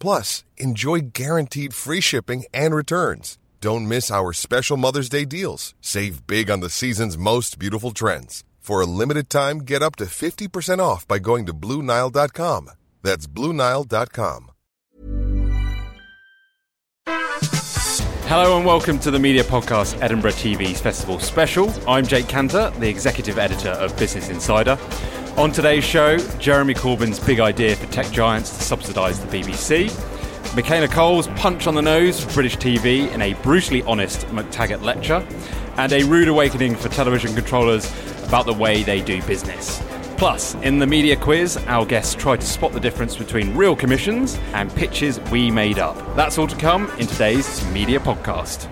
Plus, enjoy guaranteed free shipping and returns. Don't miss our special Mother's Day deals. Save big on the season's most beautiful trends. For a limited time, get up to 50% off by going to BlueNile.com. That's BlueNile.com. Hello and welcome to the media podcast Edinburgh TV's Festival Special. I'm Jake Kanter, the executive editor of Business Insider. On today's show, Jeremy Corbyn's big idea for tech giants to subsidise the BBC, Michaela Coel's punch on the nose for British TV in a brutally honest MacTaggart lecture, and a rude awakening for television controllers about the way they do business. Plus, in the media quiz, our guests try to spot the difference between real commissions and pitches we made up. That's all to come in today's media podcast.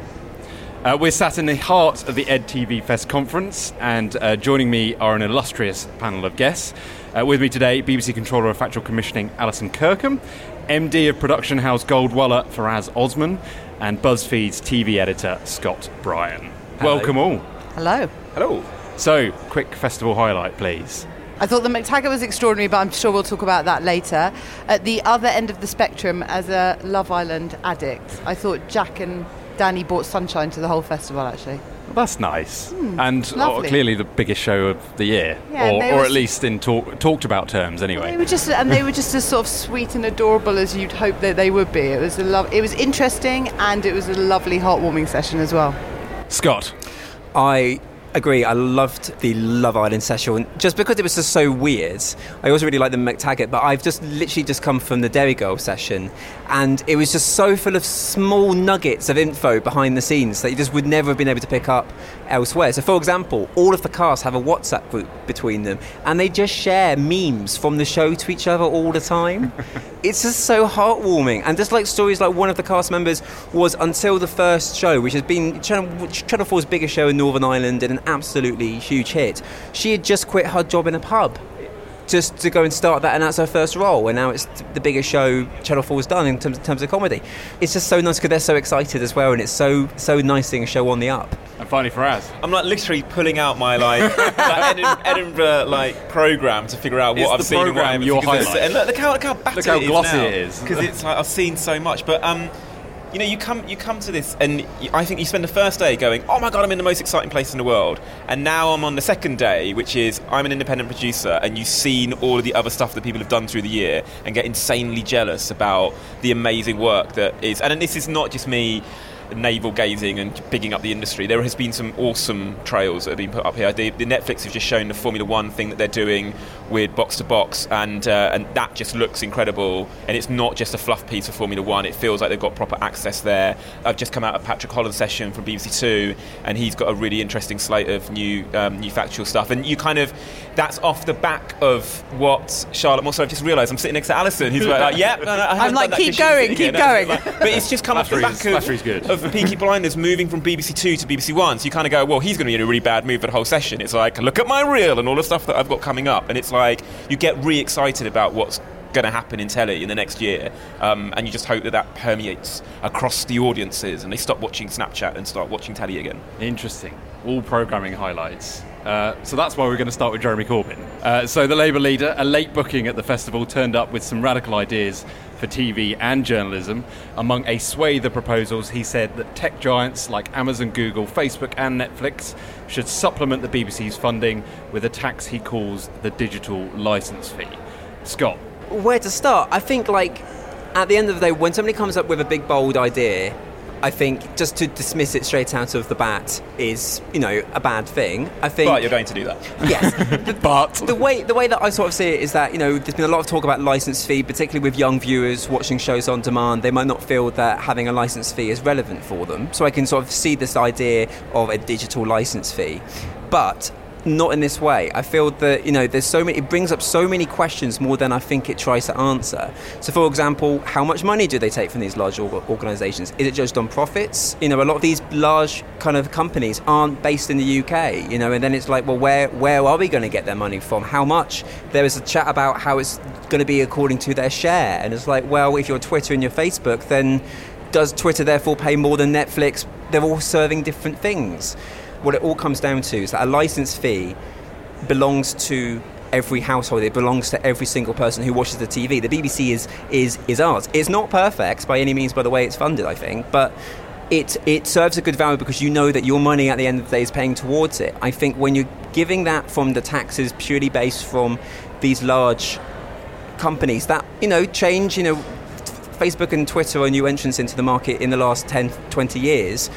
Uh, we're sat in the heart of the EdTV Fest conference, and uh, joining me are an illustrious panel of guests. Uh, with me today, BBC Controller of Factual Commissioning Alison Kirkham, MD of production house Gold Wala Faraz Osman, and BuzzFeed's TV editor Scott Bryan. Welcome all. Hello. Hello. So, quick festival highlight, please. I thought the MacTaggart was extraordinary, but I'm sure we'll talk about that later. At the other end of the spectrum, as a Love Island addict, I thought Jack and Dani brought sunshine to the whole festival, actually. Well, that's nice, and uh, Hmm, clearly the biggest show of the year, Yeah, or, or at least in talk, talked about terms, anyway. They were just, and they were just as sort of sweet and adorable as you'd hope that they would be. It was a love. It was interesting, and it was a lovely heartwarming session as well. Scott, I agree. I loved the Love Island session just because it was just so weird. I also really liked the MacTaggart, but I've just literally just come from the Derry Girls session, and it was just so full of small nuggets of info behind the scenes that you just would never have been able to pick up elsewhere. So, for example, all of the cast have a WhatsApp group between them, and they just share memes from the show to each other all the time. it's just so heartwarming, and just like stories like one of the cast members was until the first show, which has been Channel, Channel 4's biggest show in Northern Ireland and an absolutely huge hit. She had just quit her job in a pub just to go and start that, and that's her first role. And now it's the biggest show Channel 4's done in terms, in terms of comedy. It's just so nice because they're so excited as well, and it's so so nice seeing a show on the up. and finally Faraz. I'm like literally pulling out my like, like Edin- Edinburgh like program to figure out what It's I've the seen and what I programme, your highlights. And look, look how look how Look how it is glossy now. it is. because it's like I've seen so much. But um, you know, you come you come to this, and I think you spend the first day going, "Oh my god, I'm in the most exciting place in the world," and now I'm on the second day, which is I'm an independent producer, and you've seen all of the other stuff that people have done through the year, and get insanely jealous about the amazing work that is. And this is not just me navel gazing and bigging up the industry. There has been some awesome trails that have been put up here. The, the Netflix have just shown the Formula One thing that they're doing with box to box, and uh, and that just looks incredible. And it's not just a fluff piece of Formula One. It feels like they've got proper access there. I've just come out of Patrick Holland's session from BBC Two, and he's got a really interesting slate of new um, new factual stuff. And you kind of that's off the back of what Charlotte. Also, I've just realised I'm sitting next to Alison, who's like, yeah, no, no, I haven't like, keep that keep 'cause going, keep here. No, going. like- but it's just come off the Flattery's- back of, good. of Peaky Blinders moving from BBC Two to BBC One. So you kind of go, well, he's going to be in a really bad mood for the whole session. It's like, look at my reel and all the stuff that I've got coming up, and it's like you get really excited about what's going to happen in telly in the next year, um, and you just hope that that permeates across the audiences, and they stop watching Snapchat and start watching telly again. Interesting. All programming highlights. Uh, so that's why we're going to start with Jeremy Corbyn. Uh, so the Labour leader, a late booking at the festival, turned up with some radical ideas for TV and journalism. Among a swathe of proposals, he said that tech giants like Amazon, Google, Facebook, and Netflix should supplement the BBC's funding with a tax he calls the digital licence fee. Scott, Where to start? I think like at the end of the day, when somebody comes up with a big bold idea, I think just to dismiss it straight out of the bat is, you know, a bad thing. I think. But you're going to do that. Yes. But the way the way that I sort of see it is that you know there's been a lot of talk about license fee, particularly with young viewers watching shows on demand. They might not feel that having a license fee is relevant for them. So I can sort of see this idea of a digital license fee, but not in this way. I feel that you know there's so many. It brings up so many questions more than I think it tries to answer. So, for example, how much money do they take from these large organisations? Is it just on profits? You know, a lot of these large kind of companies aren't based in the UK. You know, and then it's like, well, where where are we going to get their money from? How much? There was a chat about how it's going to be according to their share, and it's like, well, if you're Twitter and you're Facebook, then does Twitter therefore pay more than Netflix? They're all serving different things what it all comes down to is that a license fee belongs to every household. It belongs to every single person who watches the TV. The BBC is is is ours. It's not perfect by any means by the way it's funded, I think, but it it serves a good value because you know that your money at the end of the day is paying towards it. I think when you're giving that from the taxes purely based from these large companies that you know change, you know, Facebook and Twitter are new entrants into the market in the last 10, 20 years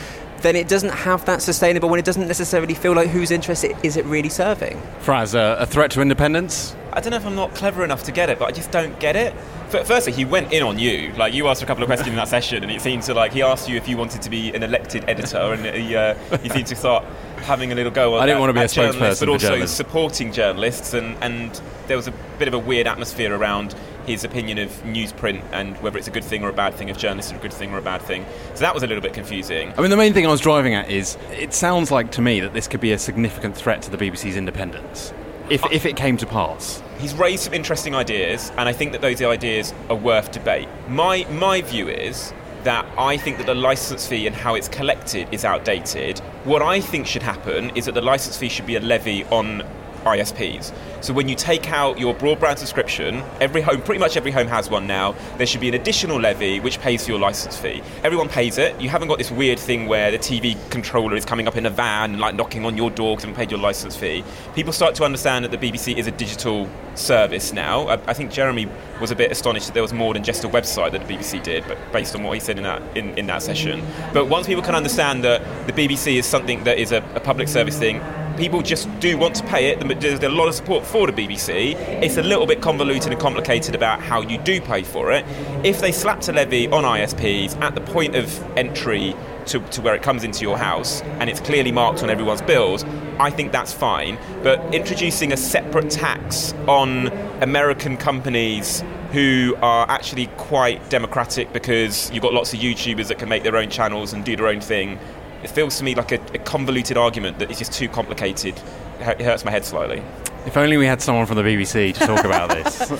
then it doesn't have that sustainable when it doesn't necessarily feel like whose interest is it really serving. Fraz, uh, a threat to independence? I don't know if I'm not clever enough to get it, but I just don't get it. Firstly, he went in on you. Like you asked a couple of questions in that session, and it seemed to like he asked you if you wanted to be an elected editor, and he, uh, he seemed to start having a little go on. I didn't want to be a spokesperson, but also journalists. supporting journalists, and and there was a bit of a weird atmosphere around his opinion of newsprint and whether it's a good thing or a bad thing, if journalists are a good thing or a bad thing. So that was a little bit confusing. I mean, the main thing I was driving at is it sounds like to me that this could be a significant threat to the BBC's independence if, if it came to pass. He's raised some interesting ideas, and I think that those ideas are worth debate. My, my view is that I think that the license fee and how it's collected is outdated. What I think should happen is that the license fee should be a levy on ISPs. So when you take out your broadband subscription, every home, pretty much every home has one now, there should be an additional levy which pays for your license fee. Everyone pays it. You haven't got this weird thing where the TV controller is coming up in a van and like knocking on your door because you paid your license fee. People start to understand that the BBC is a digital service now. I, I, think Jeremy was a bit astonished that there was more than just a website that the BBC did, but based on what he said in that in, in that session. But once people can understand that the BBC is something that is a, a public service thing, people just do want to pay it. There's a lot of support for the BBC. It's a little bit convoluted and complicated about how you do pay for it. If they slapped a levy on ISPs at the point of entry to, to, where it comes into your house and it's clearly marked on everyone's bills, I think that's fine. But introducing a separate tax on American companies who are actually quite democratic because you've got lots of YouTubers that can make their own channels and do their own thing it feels to me like a, a convoluted argument that is just too complicated. It hurts my head slightly. If only we had someone from the BBC to talk about this.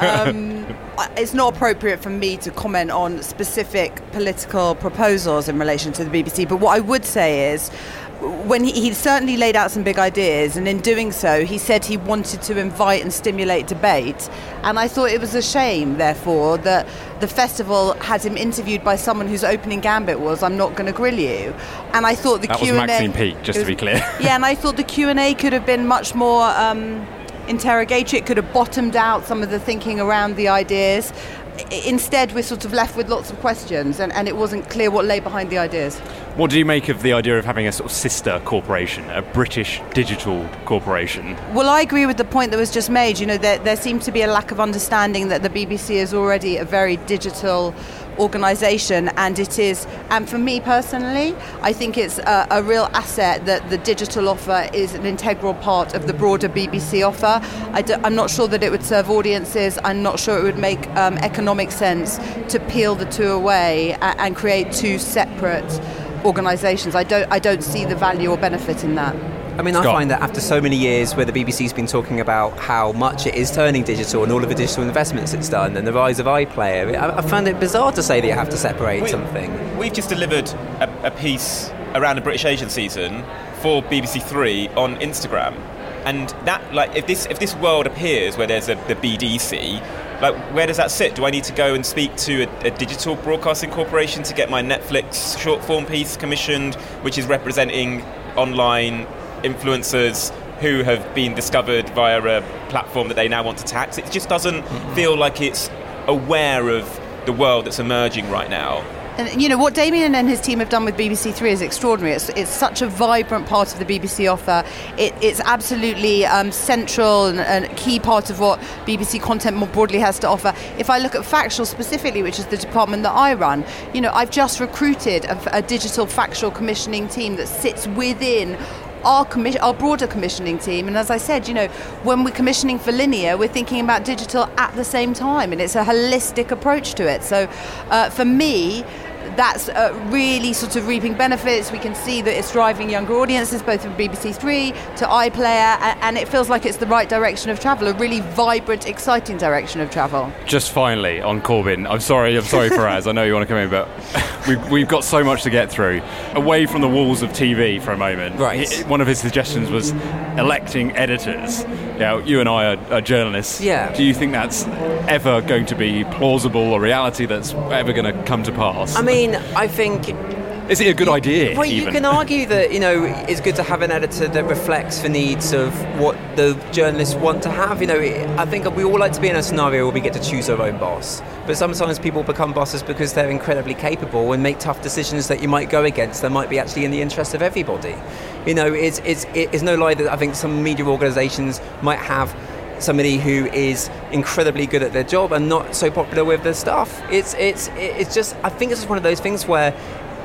um, it's not appropriate for me to comment on specific political proposals in relation to the BBC, but what I would say is when he, he, certainly laid out some big ideas, and in doing so, he said he wanted to invite and stimulate debate. And I thought it was a shame, therefore, that the festival had him interviewed by someone whose opening gambit was, "I'm not going to grill you." And I thought the Q and A. Maxine Peake, just was, to be clear. yeah, and I thought the Q and A could have been much more. Um, interrogatory. It could have bottomed out some of the thinking around the ideas instead we're sort of left with lots of questions and, and it wasn't clear what lay behind the ideas. What do you make of the idea of having a sort of sister corporation, a British digital corporation? Well, I agree with the point that was just made. You know, there, there seems to be a lack of understanding that the BBC is already a very digital organisation, and it is, and for me personally, I think it's a, a, real asset that the digital offer is an integral part of the broader BBC offer. I am not sure that it would serve audiences. I'm not sure it would make um, economic sense to peel the two away and, and create two separate organisations. I don't, I don't see the value or benefit in that. I mean, Scott. I find that after so many years where the BBC's been talking about how much it is turning digital and all of the digital investments it's done and the rise of iPlayer, I, I find it bizarre to say that you have to separate we, something. We've just delivered a, a piece around the British Asian season for BBC Three on Instagram, and that like if this if this world appears where there's a, the BDC, like where does that sit? Do I need to go and speak to a, a, digital broadcasting corporation to get my Netflix short form piece commissioned, which is representing online influencers who have been discovered via a platform that they now want to tax. It just doesn't mm-hmm. feel like it's aware of the world that's emerging right now. And you know what Damien and his team have done with BBC Three is extraordinary. It's, it's such a vibrant part of the BBC offer. It, it's absolutely um, central and, a key part of what BBC content more broadly has to offer. If I look at factual specifically, which is the department that I run, you know I've just recruited a, a digital factual commissioning team that sits within our, commi- our broader commissioning team. And as I said, you know, when we're commissioning for linear, we're thinking about digital at the same time, and it's a holistic approach to it. So, uh, for me, that's uh, really sort of reaping benefits. We can see that it's driving younger audiences, both from BBC Three to iPlayer, and, and it feels like it's the right direction of travel, a really vibrant, exciting direction of travel. Just finally on Corbyn, I'm sorry, I'm sorry, Faraz. I know you want to come in, but we've, we've got so much to get through. Away from the walls of TV for a moment. Right. he- one of his suggestions was electing editors. You, know, you and I are, are journalists. Yeah. Do you think that's ever going to be plausible or reality that's ever going to come to pass? I mean, I think Is it a good idea? Well, you can argue that you know it's good to have an editor that reflects the needs of what the journalists want to have. You know, I think we all like to be in a scenario where we get to choose our own boss, but sometimes people become bosses because they're incredibly capable and make tough decisions that you might go against. That might be actually in the interest of everybody. You know, it's it's it's no lie that I think some media organisations might have somebody who is incredibly good at their job and not so popular with their staff. It's it's it's just I think it's just one of those things where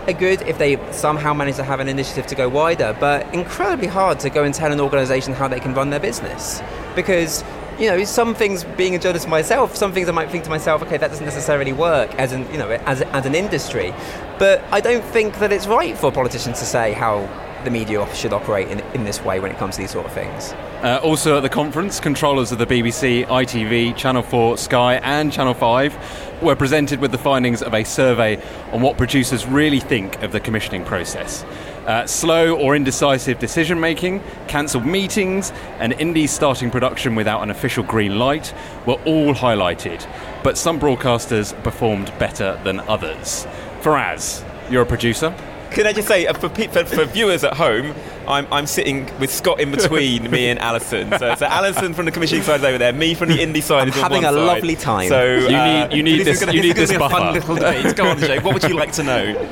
are good if they somehow manage to have an initiative to go wider, but incredibly hard to go and tell an organisation how they can run their business because. You know, some things. Being a journalist myself, some things I might think to myself, okay, that doesn't necessarily work as an, you know, as, as an industry. But I don't think that it's right for politicians to say how the media should operate in, in this way when it comes to these sort of things. Uh, also at the conference, controllers of the BBC, ITV, Channel 4, Sky, and Channel 5 were presented with the findings of a survey on what producers really think of the commissioning process. Uh, slow or indecisive decision making, cancelled meetings, and indies starting production without an official green light were all highlighted, but some broadcasters performed better than others. Faraz, you're a producer. Can I just say, uh, for, pe- for, for viewers at home, I'm, I'm sitting with Scott in between me and Alison. So, so Alison from the commissioning side is over there, me from the indie side I'm is on having one a side. lovely time. So You uh, need- you need this- gonna- you need is this gonna fun buffer. little debate. Go on, Jake. What would you like to know?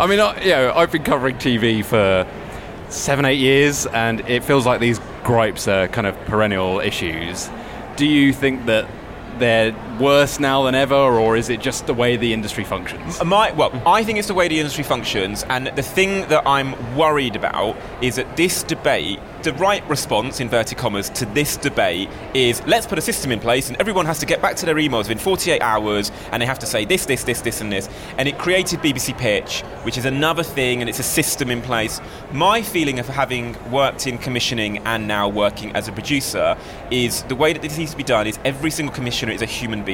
I mean, I, you know, I've been covering TV for seven, eight years, and it feels like these gripes are kind of perennial issues. Do you think that they're worse now than ever, or is it just the way the industry functions? Uh, my, well, I think it's the way the industry functions, and the thing that I'm worried about is that this debate, the right response, inverted commas, to this debate is let's put a system in place, and everyone has to get back to their emails within 48 hours, and they have to say this, this, this, this, and this. And it created BBC Pitch, which is another thing, and it's a system in place. My feeling of having worked in commissioning and now working as a producer is the way that this needs to be done is every single commissioner is a human being.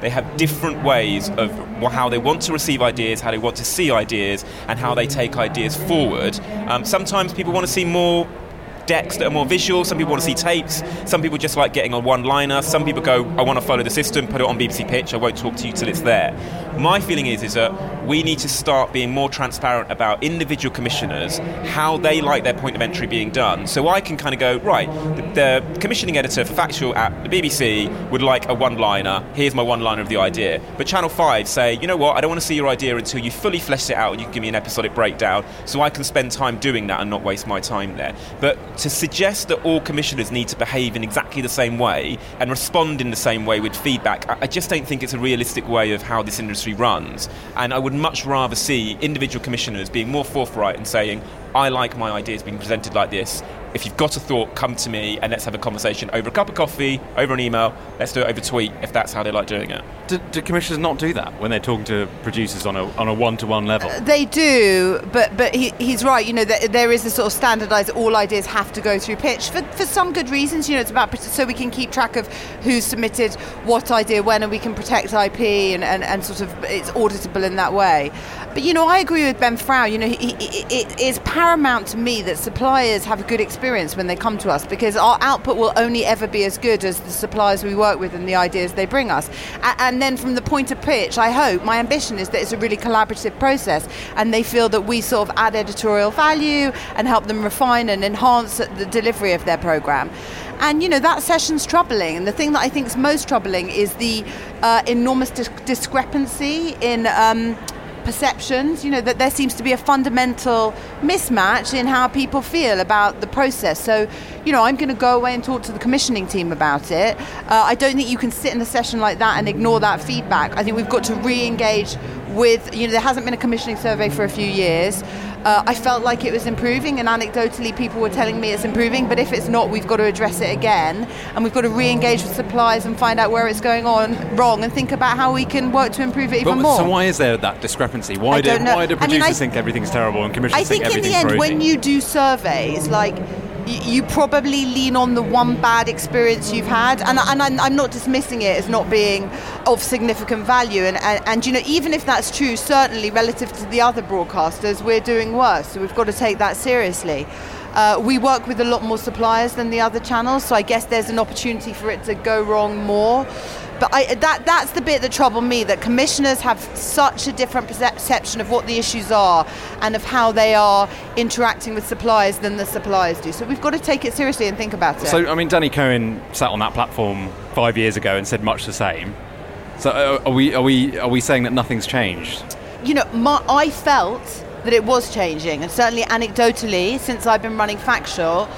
They have different ways of how they want to receive ideas, how they want to see ideas, and how they take ideas forward. Um, sometimes people want to see more decks that are more visual. Some people want to see tapes. Some people just like getting a one-liner. Some people go, I want to follow the system, put it on BBC Pitch. I won't talk to you till it's there. My feeling is is that we need to start being more transparent about individual commissioners, how they like their point of entry being done. So I can kind of go, right, the, the commissioning editor for factual at the BBC would like a one-liner. Here's my one-liner of the idea. But Channel 5 say, you know what, I don't want to see your idea until you fully flesh it out and you give me an episodic breakdown so I can spend time doing that and not waste my time there. But to suggest that all commissioners need to behave in exactly the same way and respond in the same way with feedback, I, I just don't think it's a realistic way of how this industry runs. And I would much rather see individual commissioners being more forthright and saying, I like my ideas being presented like this. If you've got a thought, come to me and let's have a conversation over a cup of coffee, over an email. Let's do it over tweet if that's how they like doing it. Do, do commissioners not do that when they're talking to producers on a, on a one-to-one level? Uh, they do, but but he, he's right. You know, that there is a sort of standardised. All ideas have to go through pitch for, for some good reasons. You know, it's about so we can keep track of who's submitted what idea when, and we can protect IP and, and, and sort of it's auditable in that way. But you know, I agree with Ben Frau. You know, he, he, it is paramount to me that suppliers have a good experience when they come to us because our output will only ever be as good as the suppliers we work with and the ideas they bring us. And then from the point of pitch, I hope my ambition is that it's a really collaborative process, and they feel that we sort of add editorial value and help them refine and enhance the delivery of their program. And you know that session's troubling, and the thing that I think is most troubling is the uh, enormous dis- discrepancy in. Um, perceptions. You know that there seems to be a fundamental mismatch in how people feel about the process. So, you know, I'm going to go away and talk to the commissioning team about it. Uh, I don't think you can sit in a session like that and ignore that feedback. I think we've got to re-engage with. You know, there hasn't been a commissioning survey for a few years. Uh, I felt like it was improving, and anecdotally, people were telling me it's improving. But if it's not, we've got to address it again, and we've got to re-engage with suppliers and find out where it's going on wrong, and think about how we can work to improve it even But, more. so why is there that discrepancy? Why do why do I mean, producers I- think everything's terrible and commissioners think? I think in the end, rosy? when you do surveys, like you probably lean on the one bad experience you've had, and, and I'm, I'm not dismissing it as not being of significant value. And, and, and you know, even if that's true, certainly relative to the other broadcasters, we're doing worse. So we've got to take that seriously. Uh, we work with a lot more suppliers than the other channels, so I guess there's an opportunity for it to go wrong more. But I, that, that's the bit that troubled me that commissioners have such a different perception of what the issues are and of how they are interacting with suppliers than the suppliers do. So we've got to take it seriously and think about it. So, I mean, Danny Cohen sat on that platform five years ago and said much the same. So, uh, are we are we are we saying that nothing's changed? you know, my, I felt that it was changing, and certainly anecdotally, since I've been running Factual,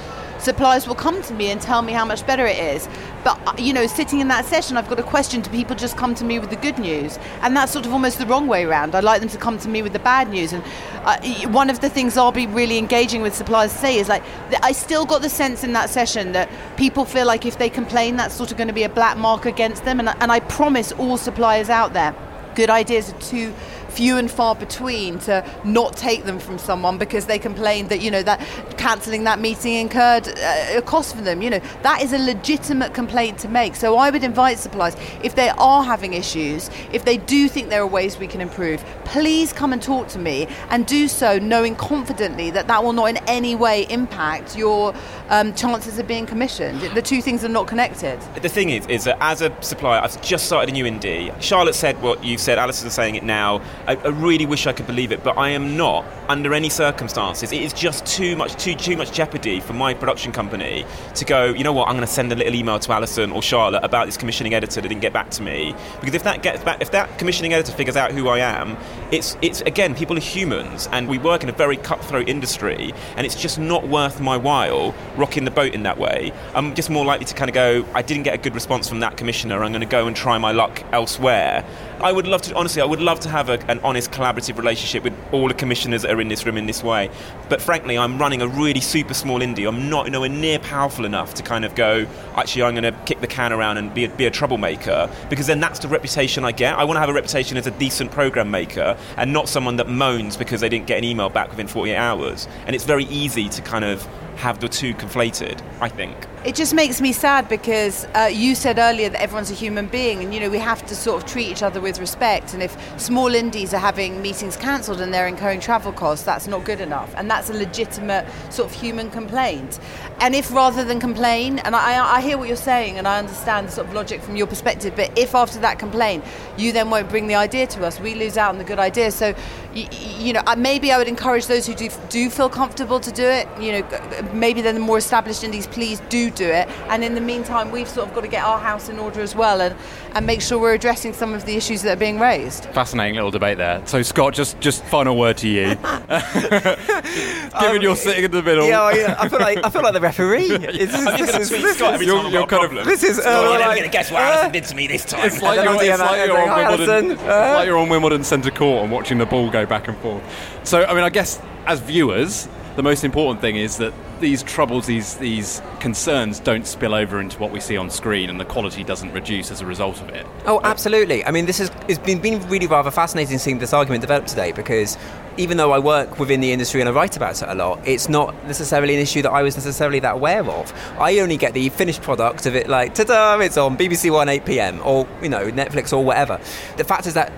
suppliers will come to me and tell me how much better it is. But uh, you know, sitting in that session, I've got a question: Do people just come to me with the good news? And that's sort of almost the wrong way around. I'd like them to come to me with the bad news. And uh, one of the things I'll be really engaging with suppliers to say is like, I still got the sense in that session that people feel like if they complain, that's sort of going to be a black mark against them. And, and I promise all suppliers out there, good ideas are too few and far between to not take them from someone because they complained that you know that cancelling that meeting incurred uh, a cost for them you know that is a legitimate complaint to make so i would invite suppliers if they are having issues if they do think there are ways we can improve please come and talk to me and do so knowing confidently that that will not in any way impact your um, chances of being commissioned the two things are not connected The thing is, is that as a supplier, I've just started a new indie. Charlotte said what you said. Alison is saying it now. I, I really wish I could believe it, but I am not under any circumstances. It is just too much, too too much jeopardy for my production company to go. You know what? I'm going to send a little email to Alison or Charlotte about this commissioning editor that didn't get back to me. Because if that gets back, if that commissioning editor figures out who I am, it's it's again, people are humans, and we work in a very cutthroat industry, and it's just not worth my while rocking the boat in that way. I'm just more likely to kind of go. I didn't get a good response from that commissioner. I'm going to go and try my luck elsewhere. I would love to, honestly, I would love to have a, an honest, collaborative relationship with all the commissioners that are in this room in this way. But frankly, I'm running a really super small indie. I'm not nowhere near powerful enough to kind of go, actually, I'm going to kick the can around and be a, be a troublemaker, because then that's the reputation I get. I want to have a reputation as a decent program maker and not someone that moans because they didn't get an email back within 48 hours. And it's very easy to kind of have the two conflated, I think. It just makes me sad because uh, you said earlier that everyone's a human being, and you know we have to sort of treat each other with respect. And if small indies are having meetings cancelled and they're incurring travel costs, that's not good enough, and that's a legitimate sort of human complaint. And if rather than complain, and I, I hear what you're saying, and I understand the sort of logic from your perspective, but if after that complaint you then won't bring the idea to us, we lose out on the good idea. So, you, you know, uh, maybe I would encourage those who do do feel comfortable to do it. You know, maybe they're the more established indies. Please do do it. And in the meantime, we've sort of got to get our house in order as well, and and make sure we're addressing some of the issues that are being raised. Fascinating little debate there. So, Scott, just just final word to you. Given you're sitting in the middle, Um, Yeah, yeah. I feel like I feel like the referee. It's- I'm this is- tweet this Scott is- every you're- time you're kind of- problem. This is, Oh, uh, you're never going to guess what uh, Alison did to me this time. It's like, you're, it's, like you're on Wimbledon, Alison. it's like you're on Wimbledon centre court and watching the ball go back and forth. So, I mean, I guess as viewers, the most important thing is that these troubles, these these concerns, don't spill over into what we see on screen, and the quality doesn't reduce as a result of it. Oh, absolutely. I mean, this has it's been, been really rather fascinating seeing this argument develop today because even though I work within the industry and I write about it a lot, it's not necessarily an issue that I was necessarily that aware of. I only get the finished product of it, like, ta-da, it's on BBC One 8 p.m. or you know Netflix or whatever. The fact is that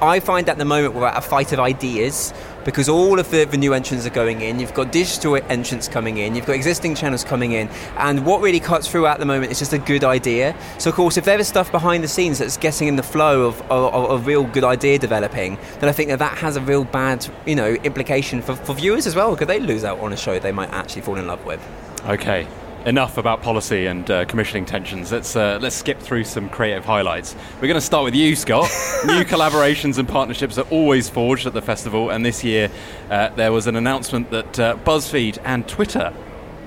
I find at the moment we're at a fight of ideas because all of the, the new entrants are going in. You've got digital entrants coming in. You've got existing channels coming in. And what really cuts through at the moment is just a good idea. So, of course, if there is stuff behind the scenes that's getting in the flow of, a real good idea developing, then I think that that has a real bad, you know, implication for, for viewers as well because they lose out on a show they might actually fall in love with. Okay. Enough about policy and uh, commissioning tensions. Let's uh, let's skip through some creative highlights. We're going to start with you, Scott. New collaborations and partnerships are always forged at the festival, and this year uh, there was an announcement that uh, BuzzFeed and Twitter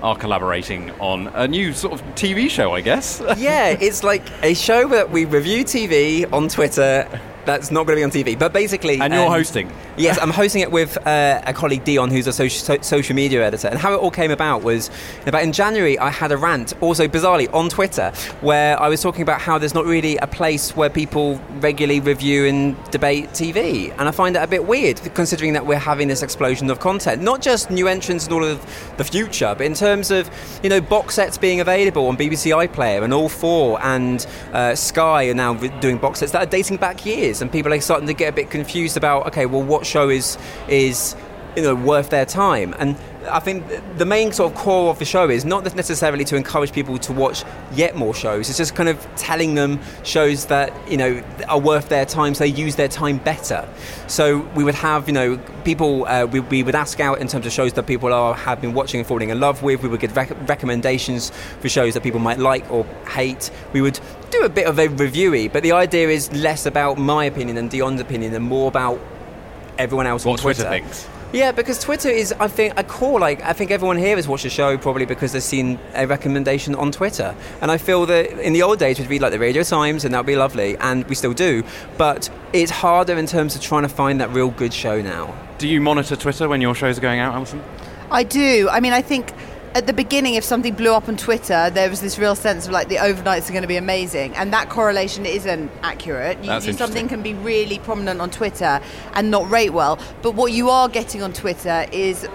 are collaborating on a new sort of TV show, I guess. yeah, it's like a show that we review TV on Twitter. That's not going to be on TV, but basically, and you're um, hosting. Yes, I'm hosting it with uh, a colleague Dion, who's a social, so- social media editor. And how it all came about was about in January, I had a rant, also bizarrely on Twitter, where I was talking about how there's not really a place where people regularly review and debate TV, and I find that a bit weird, considering that we're having this explosion of content, not just new entrants and all of the future, but in terms of you know box sets being available on BBC iPlayer and All Four and uh, Sky are now doing box sets that are dating back years and people are starting to get a bit confused about okay, well, what show is is you know worth their time and I think the main sort of core of the show is not necessarily to encourage people to watch yet more shows. It's just kind of telling them shows that you know are worth their time, so they use their time better. So we would have you know people uh, we, we would ask out in terms of shows that people are have been watching and falling in love with. We would get rec- recommendations for shows that people might like or hate. We would do a bit of a reviewy, but the idea is less about my opinion and Dion's opinion and more about everyone else what on Twitter. Twitter thinks. Yeah, because Twitter is, I think, a core. Like, I think everyone here has watched the show probably because they've seen a recommendation on Twitter. And I feel that in the old days, we'd read like the Radio Times, and that would be lovely, and we still do. But it's harder in terms of trying to find that real good show now. Do you monitor Twitter when your shows are going out, Alison? I do. I mean, I think at the beginning, if something blew up on Twitter, there was this real sense of like the overnights are going to be amazing, and that correlation isn't accurate. You, That's you- something can be really prominent on Twitter and not rate well, but what you are getting on Twitter is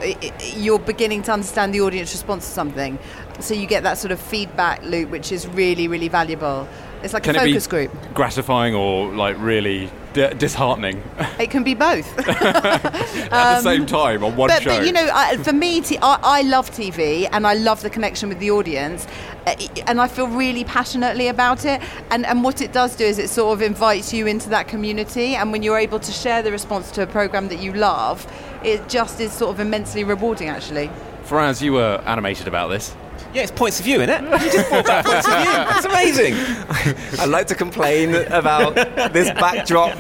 you're beginning to understand the audience response to something, so you get that sort of feedback loop, which is really, really valuable. It's like Can a it be focus group. gratifying or like really d- disheartening It can be both. at the same time on one Um, but, show? but you know, I, for me, t- I, I love TV and I love the connection with the audience, uh, and I feel really passionately about it. And, and what it does do is it sort of invites you into that community, and when you're able to share the response to a program that you love, it just is sort of immensely rewarding, actually. Faraz, you were animated about this. Yeah, it's points of view, isn't it? You just brought back points of view. It's amazing. I like to complain about this backdrop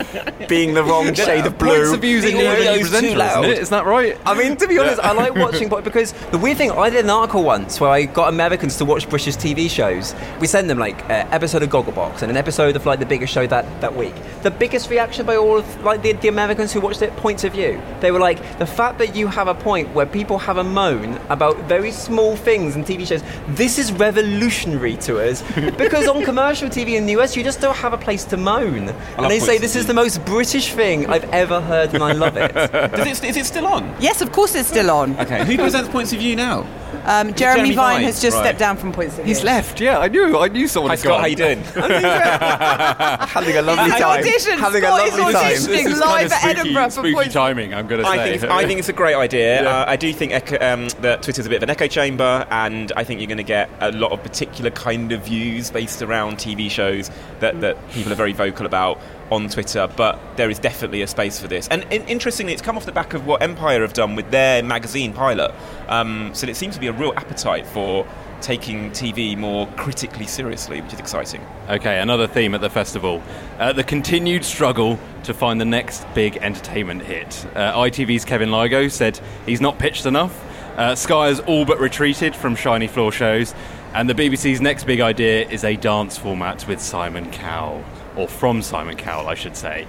being the wrong shade of blue. Points of views in The the audio's presenter, too loud. isn't it? Isn't that right? I mean, to be honest, I like watching because the weird thing, I did an article once where I got Americans to watch British TV shows. We send them like an episode of Gogglebox and an episode of like the biggest show that, that week. The biggest reaction by all of like the, the Americans who watched it, points of view. They were like, the fact that you have a point where people have a moan about very small things in TV shows, this is revolutionary to us because on commercial TV in the US, you just don't have a place to moan. And they say this is the most British thing I've ever heard and I love it. Does it, is it still on? Yes, of course, it's still on. Okay, who presents points of view now? Um, Jeremy, Jeremy Vine Vine, has just right. stepped down from Points of View. He's left. Yeah, I knew. I knew someone Hi had Scott, gone. how you doing? Having a lovely He's time. auditioned. Having Scott a is lovely time. This is live kind of at spooky, Edinburgh for spooky points- timing. I'm going to say. I think, it's, I think it's a great idea. Yeah. Uh, I do think echo, um, that Twitter's a bit of an echo chamber, and I think you're going to get a lot of particular kind of views based around TV shows that, that people are very vocal about on Twitter. But there is definitely a space for this. And in, interestingly, it's come off the back of what Empire have done with their magazine pilot. Um, so it seems to be a real appetite for taking TV more critically seriously, which is exciting. Okay, another theme at the festival: uh, the continued struggle to find the next big entertainment hit. Uh, ITV's Kevin Lygo said he's not pitched enough. Uh, Sky has all but retreated from shiny floor shows, and the BBC's next big idea is a dance format with Simon Cowell, or from Simon Cowell, I should say.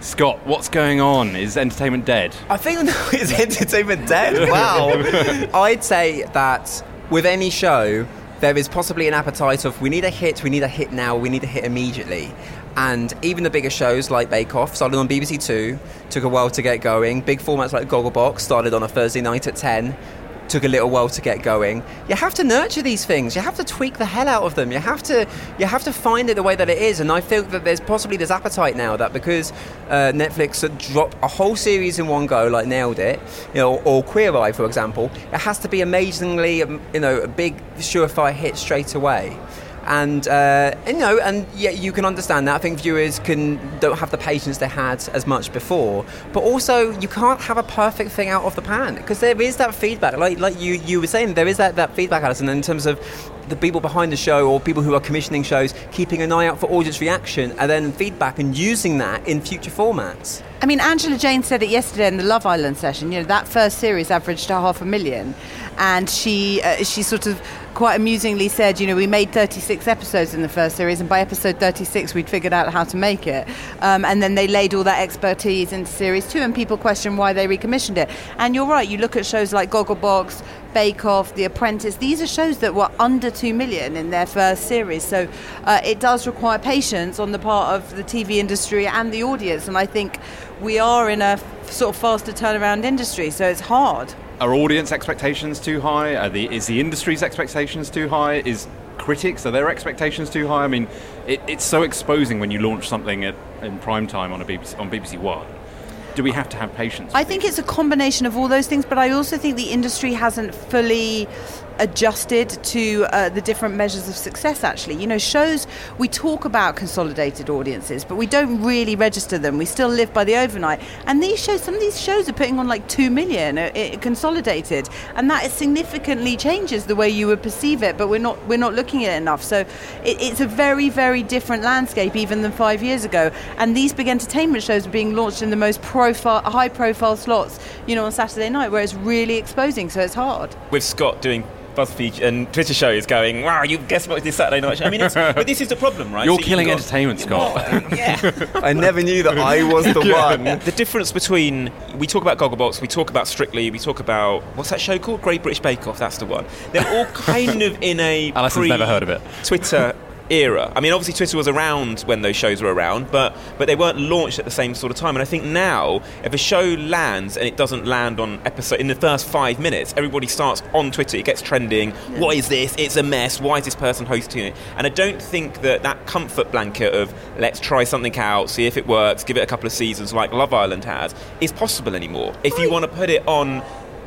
Scott, what's going on? Is entertainment dead? I think it's entertainment dead. Wow. I'd say that with any show, there is possibly an appetite of we need a hit, we need a hit now, we need a hit immediately. And even the bigger shows like Bake Off started on BBC Two, took a while to get going. Big formats like Gogglebox started on a Thursday night at 10, took a little while to get going. You have to nurture these things. You have to tweak the hell out of them. You have to you have to find it the way that it is. And I feel that there's possibly this appetite now that because uh, Netflix dropped a whole series in one go, like nailed it, you know, or Queer Eye, for example, it has to be amazingly, um, you know, a big surefire hit straight away. And uh, you know, and yeah, you can understand that. I think viewers can don't have the patience they had as much before, but also you can't have a perfect thing out of the pan because there is that feedback. Like like you you were saying, there is that that feedback, Alison, in terms of the people behind the show or people who are commissioning shows keeping an eye out for audience reaction and then feedback and using that in future formats. I mean, Angela Jain said it yesterday in the Love Island session. You know, that first series averaged a half a million, and she uh, she sort of quite amusingly said, you know, we made 36 episodes in the first series, and by episode 36, we'd figured out how to make it. Um, and then they laid all that expertise into series two, and people question why they recommissioned it. And you're right, you look at shows like Gogglebox, Bake Off, The Apprentice, these are shows that were under 2 million in their first series. So uh, it does require patience on the part of the TV industry and the audience. And I think we are in a sort of faster turnaround industry, so it's hard. Are audience expectations too high? The, is the industry's expectations too high? Is critics are their expectations too high? I mean, it, it's so exposing when you launch something at, in prime time on a BBC, on BBC One. Do we have to have patience? I think it's a combination of all those things, but I also think the industry hasn't fully adjusted to uh, the different measures of success actually. You know shows we talk about consolidated audiences but we don't really register them. We still live by the overnight. And these shows some of these shows are putting on like 2 million uh, consolidated. And that significantly changes the way you would perceive it but we're not we're not looking at it enough. So it, it's a very very different landscape even than 5 years ago. And these big entertainment shows are being launched in the most profile high profile slots you know on Saturday night where it's really exposing so it's hard. With Scott doing BuzzFeed and Twitter shows going, wow, you guess what this Saturday night show? I mean, it's, but this is the problem, right? You're So killing you've got- entertainment, Scott. yeah. I never knew that I was the one. the difference between we talk about Gogglebox, we talk about Strictly, we talk about what's that show called? Great British Bake Off. That's the one. They're all kind of in a Alison's never heard of it. Twitter era. I mean, obviously Twitter was around when those shows were around, but but they weren't launched at the same sort of time. And I think now, if a show lands and it doesn't land on episode in the first five minutes, everybody starts on Twitter. It gets trending. What is this? It's a mess. Why is this person hosting it? And I don't think that that comfort blanket of let's try something out, see if it works, give it a couple of seasons like Love Island has, is possible anymore. If you want to put it on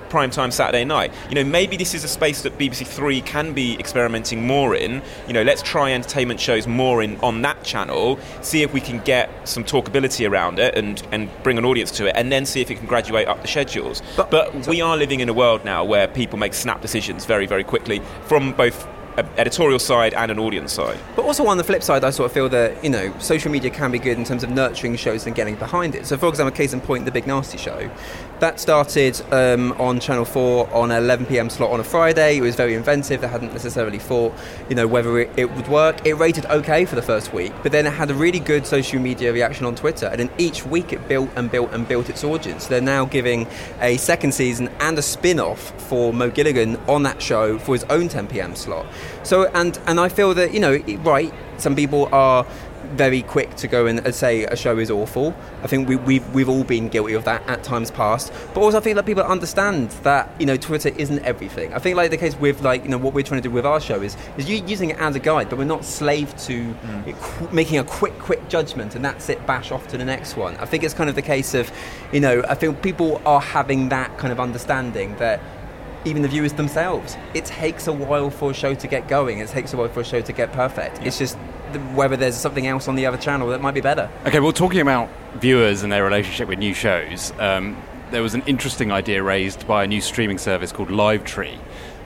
prime time Saturday night. You know, maybe this is a space that BBC Three can be experimenting more in. You know, let's try entertainment shows more in on that channel, see if we can get some talkability around it and, and bring an audience to it, and then see if it can graduate up the schedules. But, but we are living in a world now where people make snap decisions very, very quickly from both editorial side and an audience side. But also on the flip side, I sort of feel that you know social media can be good in terms of nurturing shows and getting behind it. So, for example, case in point, the Big Narstie Show, that started um, on Channel Four on an 11 p.m. slot on a Friday. It was very inventive. They hadn't necessarily thought, you know, whether it, it would work. It rated okay for the first week, but then it had a really good social media reaction on Twitter, and then each week it built and built and built its audience. They're now giving a second season and a spin-off for Mo Gilligan on that show for his own 10 p.m. slot. So and and I feel that you know right, some people are very quick to go and say a show is awful. I think we, we've, we've all been guilty of that at times past. But also I think that people understand that, you know, Twitter isn't everything. I think like the case with like, you know, what we're trying to do with our show is, is using it as a guide, but we're not slave to mm. it qu- making a quick, quick judgment and that's it, bash off to the next one. I think it's kind of the case of, you know, I think people are having that kind of understanding that even the viewers themselves. It takes a while for a show to get going. It takes a while for a show to get perfect. It's just the, whether there's something else on the other channel that might be better. Okay, well, talking about viewers and their relationship with new shows, um, there was an interesting idea raised by a new streaming service called LiveTree,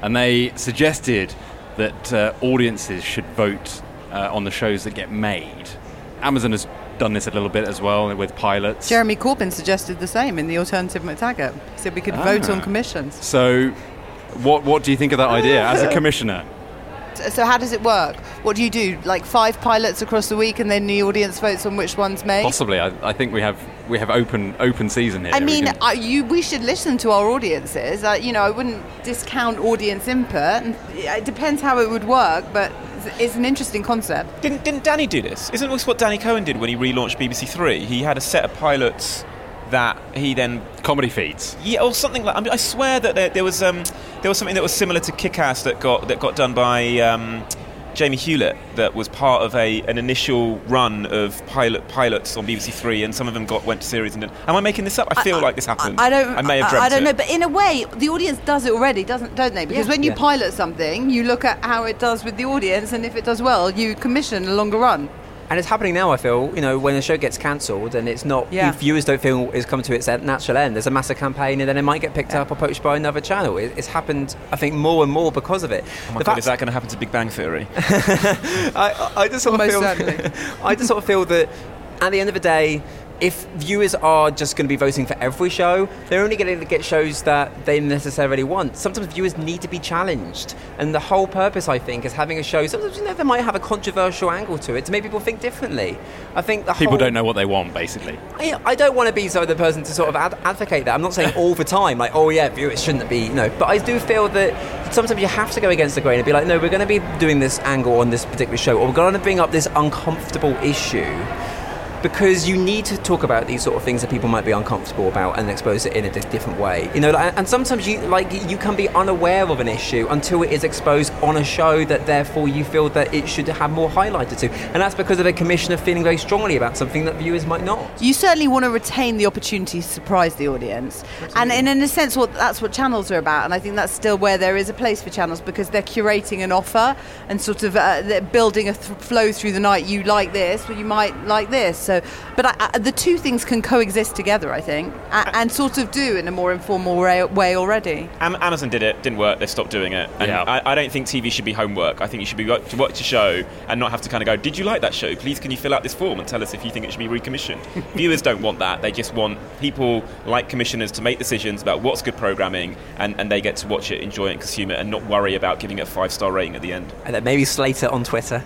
and they suggested that uh, audiences should vote uh, on the shows that get made. Amazon has done this a little bit as well with pilots. Jeremy Corbyn suggested the same in the alternative MacTaggart. He said we could vote Ah. on commissions. So, what what do you think of that idea as a commissioner? So how does it work? What do you do? Like five pilots across the week, and then the audience votes on which one's made. Possibly, I, I think we have we have open open season here. I We mean, can- uh, you, we should listen to our audiences. Uh, you know, I wouldn't discount audience input. It depends how it would work, but it's- it's an interesting concept. Didn't, didn't Danny do this? Isn't this what Danny Cohen did when he relaunched BBC Three? He had a set of pilots that he then comedy feeds. yeah, or something like. I mean, I swear that there, there was um, there was something that was similar to Kick-Ass that got that got done by um, Jamie Hewlett that was part of a an initial run of pilot pilots on BBC Three, and some of them got went to series. And did- am I making this up? I feel like this happened. I, I don't. I may have dreamt it. I, don't it. know, but in a way, the audience does it already, doesn't don't they? Because when you Yeah. pilot something, you look at how it does with the audience, and if it does well, you commission a longer run. And it's happening now, I feel, you know, when a show gets cancelled and it's not, Yeah. viewers don't feel it's come to its natural end, there's a massive campaign and then it might get picked up or poached by another channel. It, it's happened, I think, more and more because of it. Oh my God, is that going to happen to Big Bang Theory? I, I just sort of Most feel. I just sort of feel that at the end of the day, if viewers are just going to be voting for every show, they're only going to get shows that they necessarily want. Sometimes viewers need to be challenged, and the whole purpose, I think, is having a show. Sometimes you know they might have a controversial angle to it to make people think differently. I think the People whole, don't know what they want, basically. I, I don't want to be sort of the person to sort of ad- advocate that. I'm not saying all the time, like, oh yeah, viewers shouldn't be, you know. But I do feel that sometimes you have to go against the grain and be like, no, we're going to be doing this angle on this particular show, or we're going to bring up this uncomfortable issue. Because you need to talk about these sort of things that people might be uncomfortable about and expose it in a di- different way, you know. like- And sometimes you like you can be unaware of an issue until it is exposed on a show that therefore you feel that it should have more highlighted to, and that's because of a commissioner feeling very strongly about something that viewers might not. You certainly want to retain the opportunity to surprise the audience, and, and in a sense, what that's what channels are about. And I think that's still where there is a place for channels because they're curating an offer and sort of uh, they're building a th- flow through the night. You like this, but you might like this. So, but I, I, the two things can coexist together, I think, and, and sort of do in a more informal way, way already. Am- Amazon did it, didn't work. They stopped doing it. And Yeah. I, I don't think TV should be homework. I think you should be got to watch a show and not have to kind of go, "Did you like that show? Please, can you fill out this form and tell us if you think it should be recommissioned?" Viewers don't want that. They just want people like commissioners to make decisions about what's good programming, and, and they get to watch it, enjoy it, and consume it, and not worry about giving it a five star rating at the end. And then maybe Slater on Twitter.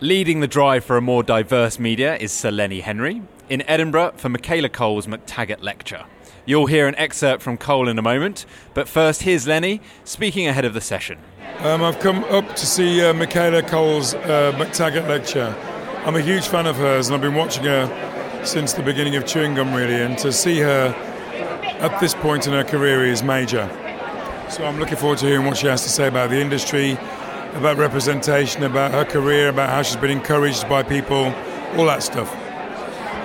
Leading the drive for a more diverse media is Sir Lenny Henry in Edinburgh for Michaela Coel's MacTaggart Lecture. You'll hear an excerpt from Coel in a moment, but first here's Lenny speaking ahead of the session. Um, I've come up to see uh, Michaela Coel's uh, MacTaggart lecture. I'm a huge fan of hers, and I've been watching her since the beginning of Chewing Gum, really. And to see her at this point in her career is major. So I'm looking forward to hearing what she has to say about the industry, about representation, about her career, about how she's been encouraged by people, all that stuff.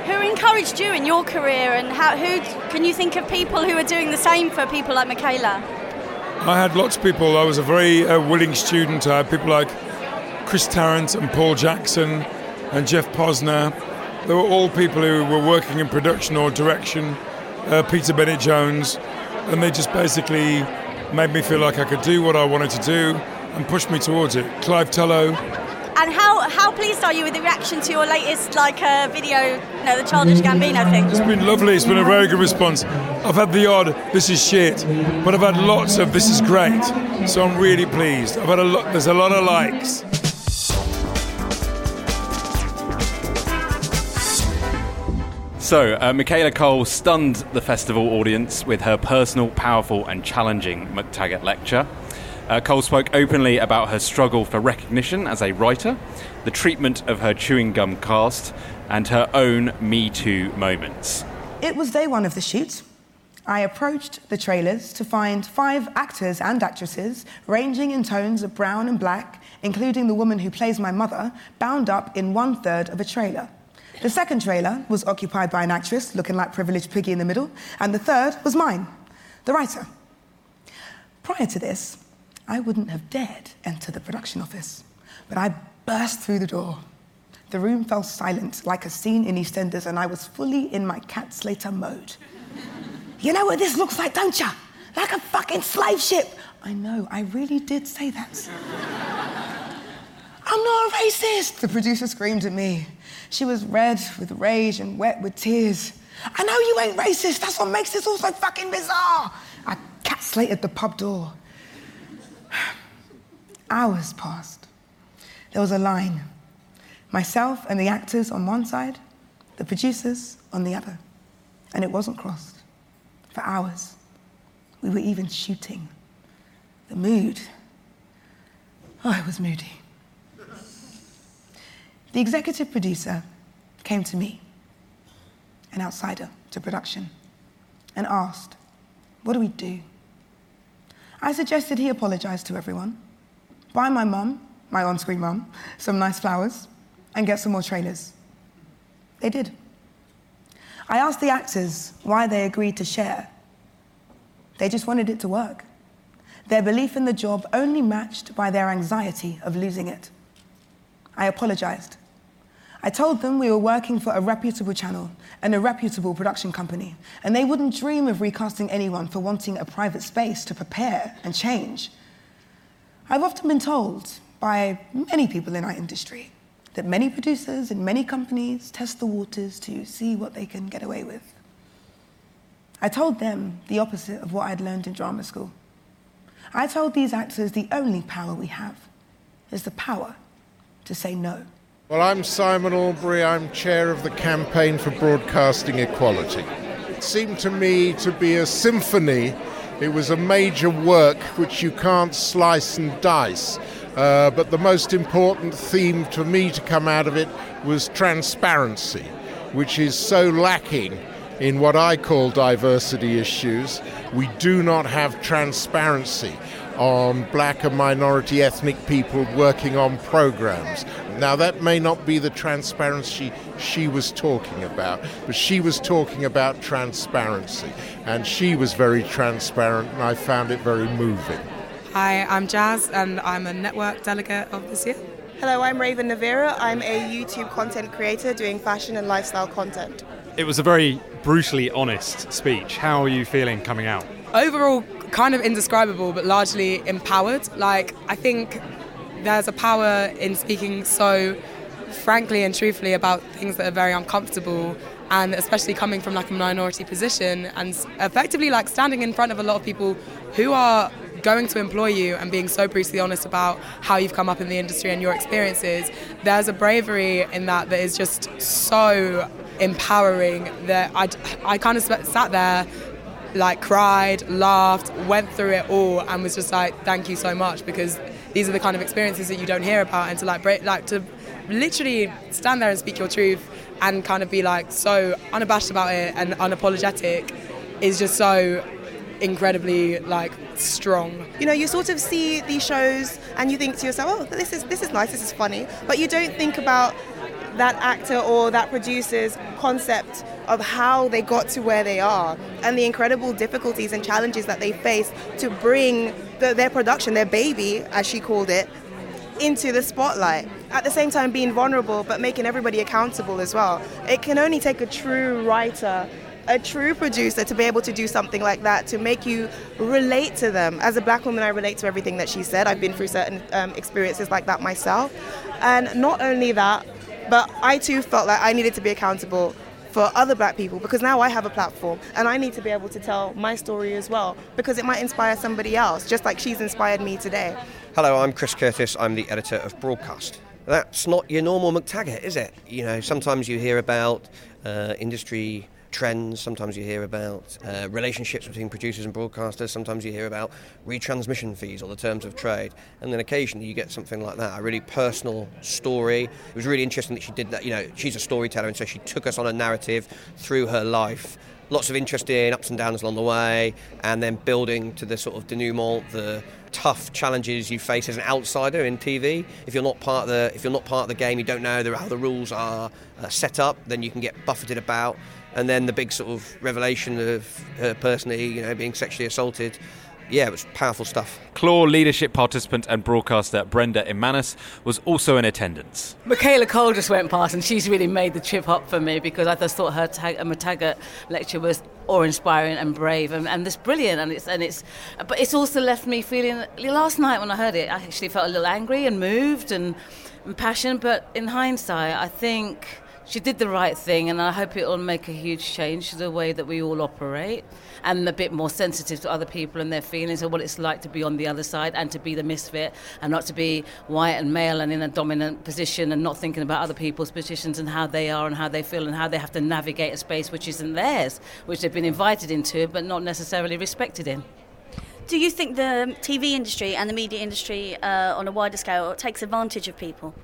Who encouraged you in your career, and how, who can you think of people who are doing the same for people like Michaela? I had lots of people. I was a very uh, willing student. I had people like Chris Tarrant and Paul Jackson and Geoff Posner. They were all people who were working in production or direction. Uh, Peter Bennett Jones, and they just basically made me feel like I could do what I wanted to do and pushed me towards it. Clive Tello, And how, how pleased are you with the reaction to your latest like uh, video, you know, the Childish Gambino thing? It's been lovely. It's been a very good response. I've had the odd "this is shit," but I've had lots of "this is great." So I'm really pleased. I've had a lot. There's a lot of likes. So, uh, Michaela Coel stunned the festival audience with her personal, powerful, and challenging MacTaggart lecture. Uh, Coel spoke openly about her struggle for recognition as a writer, the treatment of her chewing gum cast, and her own Me Too moments. It was day one of the shoot. I approached the trailers to find five actors and actresses, ranging in tones of brown and black, including the woman who plays my mother, bound up in one third of a trailer. The second trailer was occupied by an actress looking like Privileged Piggy in the middle, and the third was mine, the writer. Prior to this, I wouldn't have dared enter the production office, but I burst through the door. The room fell silent like a scene in EastEnders, and I was fully in my Cat Slater mode. you know what this looks like, don't you? Like a fucking slave ship. I know, I really did say that. I'm not a racist, the producer screamed at me. She was red with rage and wet with tears. I know you ain't racist, that's what makes this all so fucking bizarre. I cat slated the pub door. Hours passed. There was a line. Myself and the actors on one side, the producers on the other. And it wasn't crossed. For hours. We were even shooting. The mood. Oh, it was moody. The executive producer came to me, an outsider to production, and asked, What do we do? I suggested he apologize to everyone, buy my mum, my on screen mum, some nice flowers, and get some more trailers. They did. I asked the actors why they agreed to share. They just wanted it to work. Their belief in the job only matched by their anxiety of losing it. I apologized. I told them we were working for a reputable channel and a reputable production company, and they wouldn't dream of recasting anyone for wanting a private space to prepare and change. I've often been told by many people in our industry that many producers in many companies test the waters to see what they can get away with. I told them the opposite of what I'd learned in drama school. I told these actors the only power we have is the power to say no. Well, I'm Simon Albury. I'm chair of the Campaign for Broadcasting Equality. It seemed to me to be a symphony. It was a major work which you can't slice and dice. Uh, but the most important theme to me to come out of it was transparency, which is so lacking in what I call diversity issues. We do not have transparency on black and minority ethnic people working on programs. Now, that may not be the transparency she was talking about, but she was talking about transparency, and she was very transparent, and I found it very moving. Hi, I'm Jazz, and I'm a network delegate of this year. Hello, I'm Raven Navira. I'm a YouTube content creator doing fashion and lifestyle content. It was a very brutally honest speech. How are you feeling coming out? Overall, kind of indescribable, but largely empowered. Like, I think there's a power in speaking so frankly and truthfully about things that are very uncomfortable and especially coming from like a minority position and effectively like standing in front of a lot of people who are going to employ you and being so brutally honest about how you've come up in the industry and your experiences there's a bravery in that that is just so empowering that I, I kind of sat there like cried laughed went through it all and was just like thank you so much because these are the kind of experiences that you don't hear about and to like break like to literally stand there and speak your truth and kind of be like so unabashed about it and unapologetic is just so incredibly like strong. You know, you sort of see these shows and you think to yourself, "Oh, this is this is nice, this is funny," but you don't think about that actor or that producer's concept of how they got to where they are and the incredible difficulties and challenges that they face to bring the, their production, their baby, as she called it, into the spotlight. At the same time, being vulnerable but making everybody accountable as well. It can only take a true writer a true producer to be able to do something like that to make you relate to them. As a black woman, I relate to everything that she said. I've been through certain um, experiences like that myself. And not only that, but I too felt like I needed to be accountable for other black people because now I have a platform and I need to be able to tell my story as well because it might inspire somebody else, just like she's inspired me today. Hello, I'm Chris Curtis. I'm the editor of Broadcast. that's not your normal MacTaggart, is it? You know, sometimes you hear about uh, industry trends, sometimes you hear about uh, relationships between producers and broadcasters, sometimes you hear about retransmission fees or the terms of trade, and then occasionally you get something like that a really personal story. It was really interesting that she did that. You know, she's a storyteller, and so she took us on a narrative through her life. Lots of interesting ups and downs along the way, and then building to the sort of denouement, the tough challenges you face as an outsider in TV. If you're not part of the if you're not part of the game, you don't know how the rules are uh, set up, then you can get buffeted about. And then the big sort of revelation of her personally, you know, being sexually assaulted. Yeah, it was powerful stuff. Clore leadership participant and broadcaster Brenda Emmanuel was also in attendance. Michaela Coel just went past, and she's really made the trip up for me because I just thought her tag, uh, MacTaggart lecture was awe-inspiring and brave, and, and it's brilliant. And it's and it's, but it's also left me feeling. Last night when I heard it, I actually felt a little angry and moved and, and passionate. But in hindsight, I think she did the right thing, and I hope it will make a huge change to the way that we all operate and a bit more sensitive to other people and their feelings and what it's like to be on the other side and to be the misfit and not to be white and male and in a dominant position and not thinking about other people's positions and how they are and how they feel and how they have to navigate a space which isn't theirs, which they've been invited into but not necessarily respected in. Do you think the TV industry and the media industry uh, on a wider scale takes advantage of people?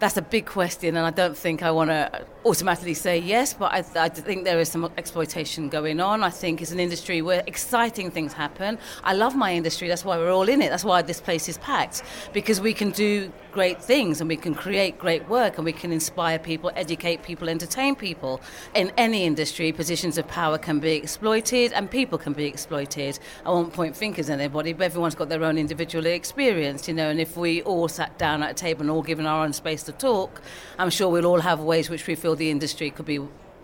That's a big question, and I don't think I want to automatically say yes, but I, I, think there is some exploitation going on. I think it's an industry where exciting things happen. I love my industry, that's why we're all in it. That's why this place is packed, because we can do great things and we can create great work and we can inspire people, educate people, entertain people. In any industry, positions of power can be exploited and people can be exploited. I won't point fingers at anybody, but everyone's got their own individual experience, you know, and if we all sat down at a table and all given our own space to talk, I'm sure we'll all have ways which we feel the industry could be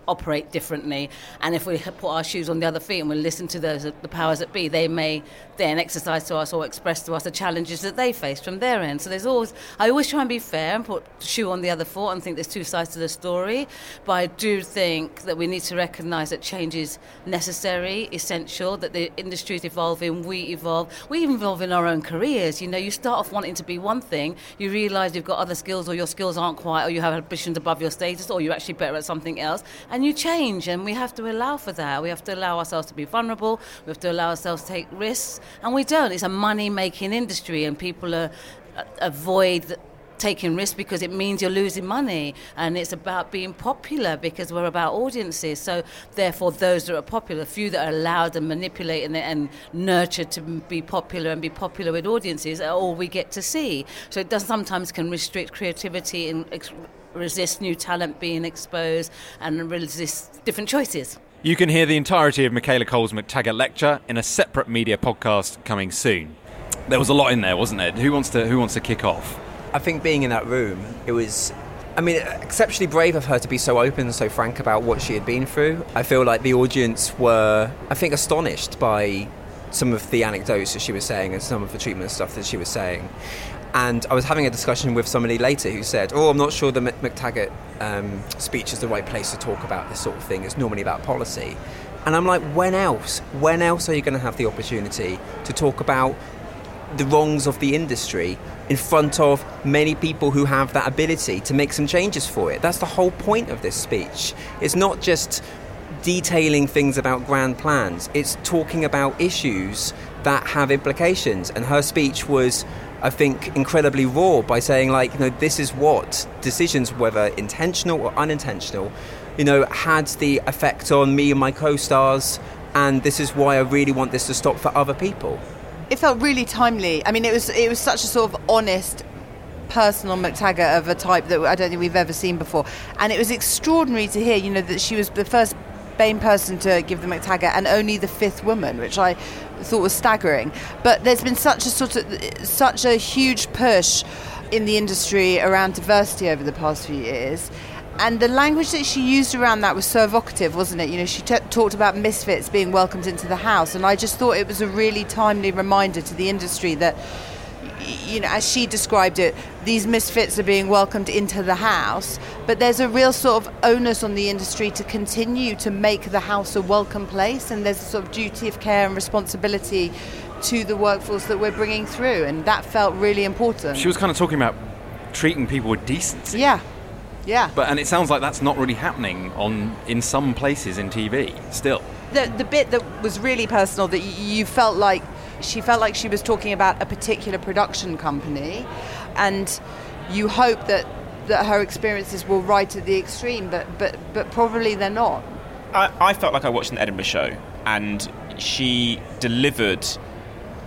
operate differently. And if we put our shoes on the other feet and we listen to those the powers that be, they may then exercise to us or express to us the challenges that they face from their end. So there's always I always try and be fair and put shoe on the other foot and think there's two sides to the story. But I do think that we need to recognise that change is necessary, essential, that the industry is evolving, we evolve, we evolve in our own careers. You know, you start off wanting to be one thing, you realise you've got other skills or your skills aren't quite or you have ambitions above your status or you're actually better at something else and you change and we have to allow for that. We have to allow ourselves to be vulnerable, we have to allow ourselves to take risks. And we don't. It's a money making industry, and people are, uh, avoid taking risks because it means you're losing money. And it's about being popular because we're about audiences. So therefore those that are popular few that are allowed and manipulated and, nurtured to be popular and be popular with audiences are all we get to see. So it does sometimes can restrict creativity and resist new talent being exposed and resist different choices you can hear the entirety of Michaela Coel's MacTaggart lecture in a separate media podcast coming soon. There was a lot in there, wasn't there? Who wants to Who wants to kick off? I think being in that room, it was. I mean, exceptionally brave of her to be so open and so frank about what she had been through. I feel like the audience were, I think, astonished by some of the anecdotes that she was saying and some of the treatment stuff that she was saying. And I was having a discussion with somebody later who said, "Oh, I'm not sure the MacTaggart um, speech is the right place to talk about this sort of thing. It's normally about policy." And I'm like, when else? When else are you going to have the opportunity to talk about the wrongs of the industry in front of many people who have that ability to make some changes for it? That's the whole point of this speech. It's not just detailing things about grand plans. It's talking about issues that have implications. And her speech was I think, incredibly raw by saying, like, you know, this is what decisions, whether intentional or unintentional, you know, had the effect on me and my co stars, and this is why I really want this to stop for other people. It felt really timely. I mean, it was it was such a sort of honest personal MacTaggart of a type that I don't think we've ever seen before. And it was extraordinary to hear, you know, that she was the first BAME person to give the MacTaggart and only the fifth woman, which I thought was staggering. But there's been such a sort of such a huge push in the industry around diversity over the past few years. And the language that she used around that was so evocative, wasn't it? You know, she t- talked about misfits being welcomed into the house, and I just thought it was a really timely reminder to the industry that you know, as she described it, these misfits are being welcomed into the house, but there's a real sort of onus on the industry to continue to make the house a welcome place, and there's a sort of duty of care and responsibility to the workforce that we're bringing through, and that felt really important. She was kind of talking about treating people with decency. Yeah, yeah. But and it sounds like that's not really happening on in some places in TV still. the the bit that was really personal that you felt like she felt like she was talking about a particular production company, and you hope that that her experiences were right at the extreme, but but but probably they're not. I, I felt like I watched an Edinburgh show, and she delivered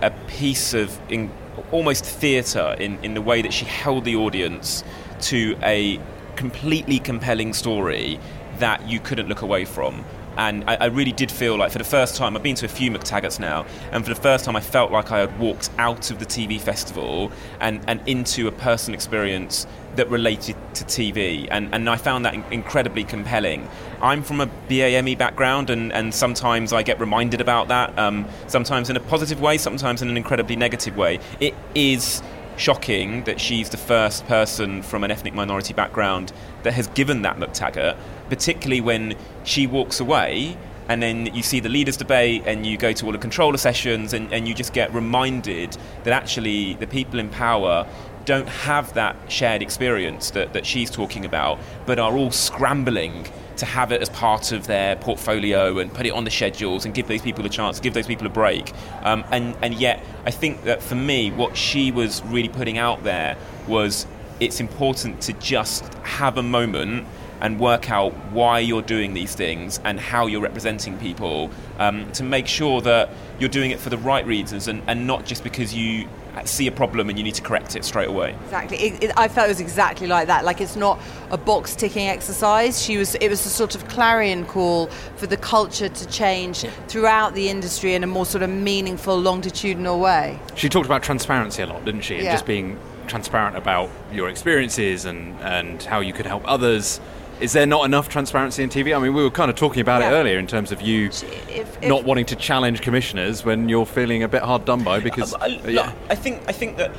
a piece of in, almost theatre in, in the way that she held the audience to a completely compelling story that you couldn't look away from. And I, I really did feel like, for the first time, I've been to a few MacTaggarts now, and for the first time, I felt like I had walked out of the TV festival and, and into a personal experience that related to TV, and, and I found that in- incredibly compelling. I'm from a BAME background, and, and sometimes I get reminded about that, um, sometimes in a positive way, sometimes in an incredibly negative way. It is shocking that she's the first person from an ethnic minority background that has given that MacTaggart, particularly when she walks away and then you see the leaders debate and you go to all the controller sessions and, and you just get reminded that actually the people in power don't have that shared experience that, that she's talking about, but are all scrambling to have it as part of their portfolio and put it on the schedules and give those people a chance, give those people a break. Um, and, and yet, I think that for me, what she was really putting out there was it's important to just have a moment and work out why you're doing these things and how you're representing people um, to make sure that you're doing it for the right reasons and, and not just because you see a problem and you need to correct it straight away. Exactly. It, it, I felt it was exactly like that. Like it's not a box ticking exercise. She was. It was a sort of clarion call for the culture to change throughout the industry in a more sort of meaningful, longitudinal way. She talked about transparency a lot, didn't she? And Yeah. just being transparent about your experiences and, and how you could help others. Is there not enough transparency in TV? I mean, we were kind of talking about Yeah. it earlier in terms of you if- not wanting to challenge commissioners when you're feeling a bit hard done by because. Uh, look, I think I think that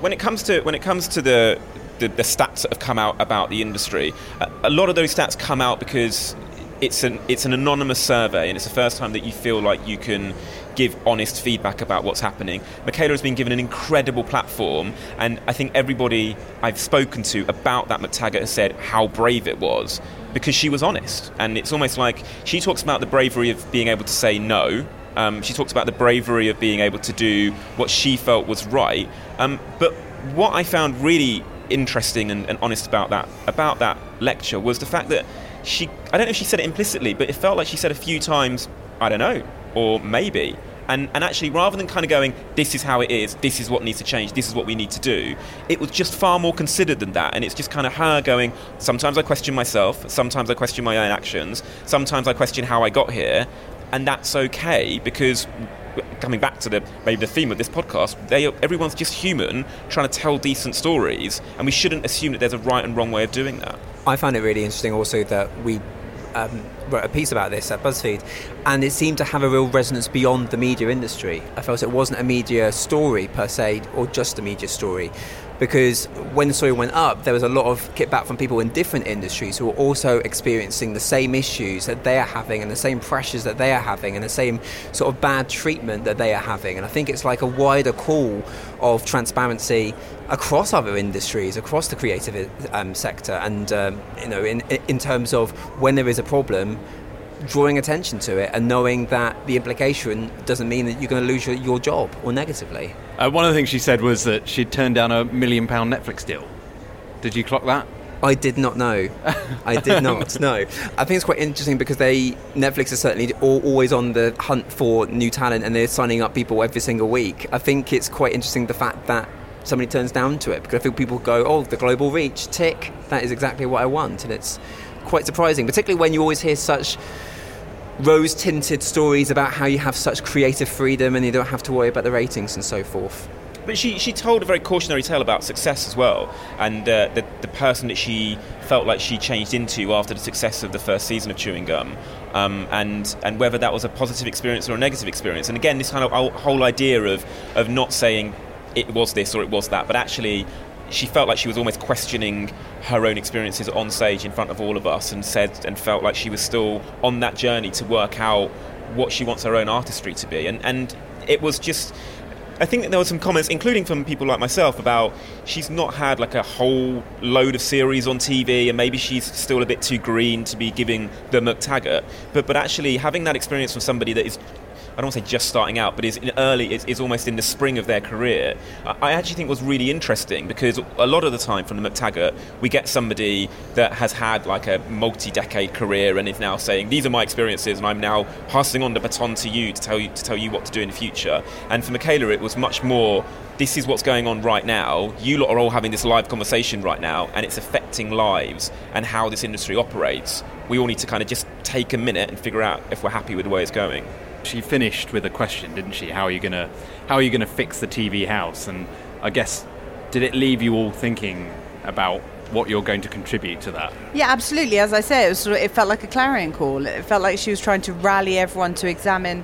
when it comes to when it comes to the the, the stats that have come out about the industry, a, a lot of those stats come out because it's an it's an anonymous survey, and it's the first time that you feel like you can give honest feedback about what's happening. Michaela has been given an incredible platform, and I think everybody I've spoken to about that MacTaggart has said how brave it was because she was honest, and it's almost like she talks about the bravery of being able to say no um, she talks about the bravery of being able to do what she felt was right. Um, but what I found really interesting and, and honest about that about that lecture was the fact that she I don't know if she said it implicitly, but it felt like she said a few times, I don't know, or maybe. And, and actually, rather than kind of going, this is how it is, this is what needs to change, this is what we need to do, it was just far more considered than that. And it's just kind of her going, sometimes I question myself, sometimes I question my own actions, sometimes I question how I got here, and that's okay because coming back to the maybe the theme of this podcast, they everyone's just human trying to tell decent stories, and we shouldn't assume that there's a right and wrong way of doing that. I found it really interesting also that we um, wrote a piece about this at BuzzFeed, and it seemed to have a real resonance beyond the media industry. I felt it wasn't a media story per se, or just a media story. Because when the story went up, there was a lot of kickback from people in different industries who were also experiencing the same issues that they are having, and the same pressures that they are having, and the same sort of bad treatment that they are having. And I think it's like a wider call of transparency across other industries, across the creative um, sector, and um, you know, in in terms of when there is a problem, drawing attention to it and knowing that the implication doesn't mean that you're going to lose your, your job or negatively. Uh, one of the things she said was that she'd turned down a million pound Netflix deal. Did you clock that? I did not know. I did not know. I think it's quite interesting because they Netflix is certainly al- always on the hunt for new talent and they're signing up people every single week. I think it's quite interesting the fact that somebody turns down to it because I think people go, "Oh, the global reach, tick. That is exactly what I want," and it's quite surprising, particularly when you always hear such rose tinted stories about how you have such creative freedom and you don't have to worry about the ratings and so forth. But she, she told a very cautionary tale about success as well, and uh, the, the person that she felt like she changed into after the success of the first season of Chewing Gum, um, and and whether that was a positive experience or a negative experience. And again, this kind of whole- idea of of not saying it was this or it was that, but actually she felt like she was almost questioning her own experiences on stage in front of all of us, and said and felt like she was still on that journey to work out what she wants her own artistry to be, and and it was just I think that there were some comments, including from people like myself, about she's not had like a whole load of series on TV, and maybe she's still a bit too green to be giving the MacTaggart. But but actually having that experience from somebody that is I don't want to say just starting out, but is early, is, is almost in the spring of their career, I, actually think was really interesting because a lot of the time from the MacTaggart, we get somebody that has had like a multi-decade career and is now saying, these are my experiences and I'm now passing on the baton to you to tell you, to tell you what to do in the future. And for Michaela, it was much more, this is what's going on right now. You lot are all having this live conversation right now, and it's affecting lives and how this industry operates. We all need to kind of just take a minute and figure out if we're happy with the way it's going. She finished with a question, didn't she? How are you gonna how are you gonna fix the TV house? And I guess did it leave you all thinking about what you're going to contribute to that? Yeah, absolutely. As I say, it was sort of, it felt like a clarion call. It felt like she was trying to rally everyone to examine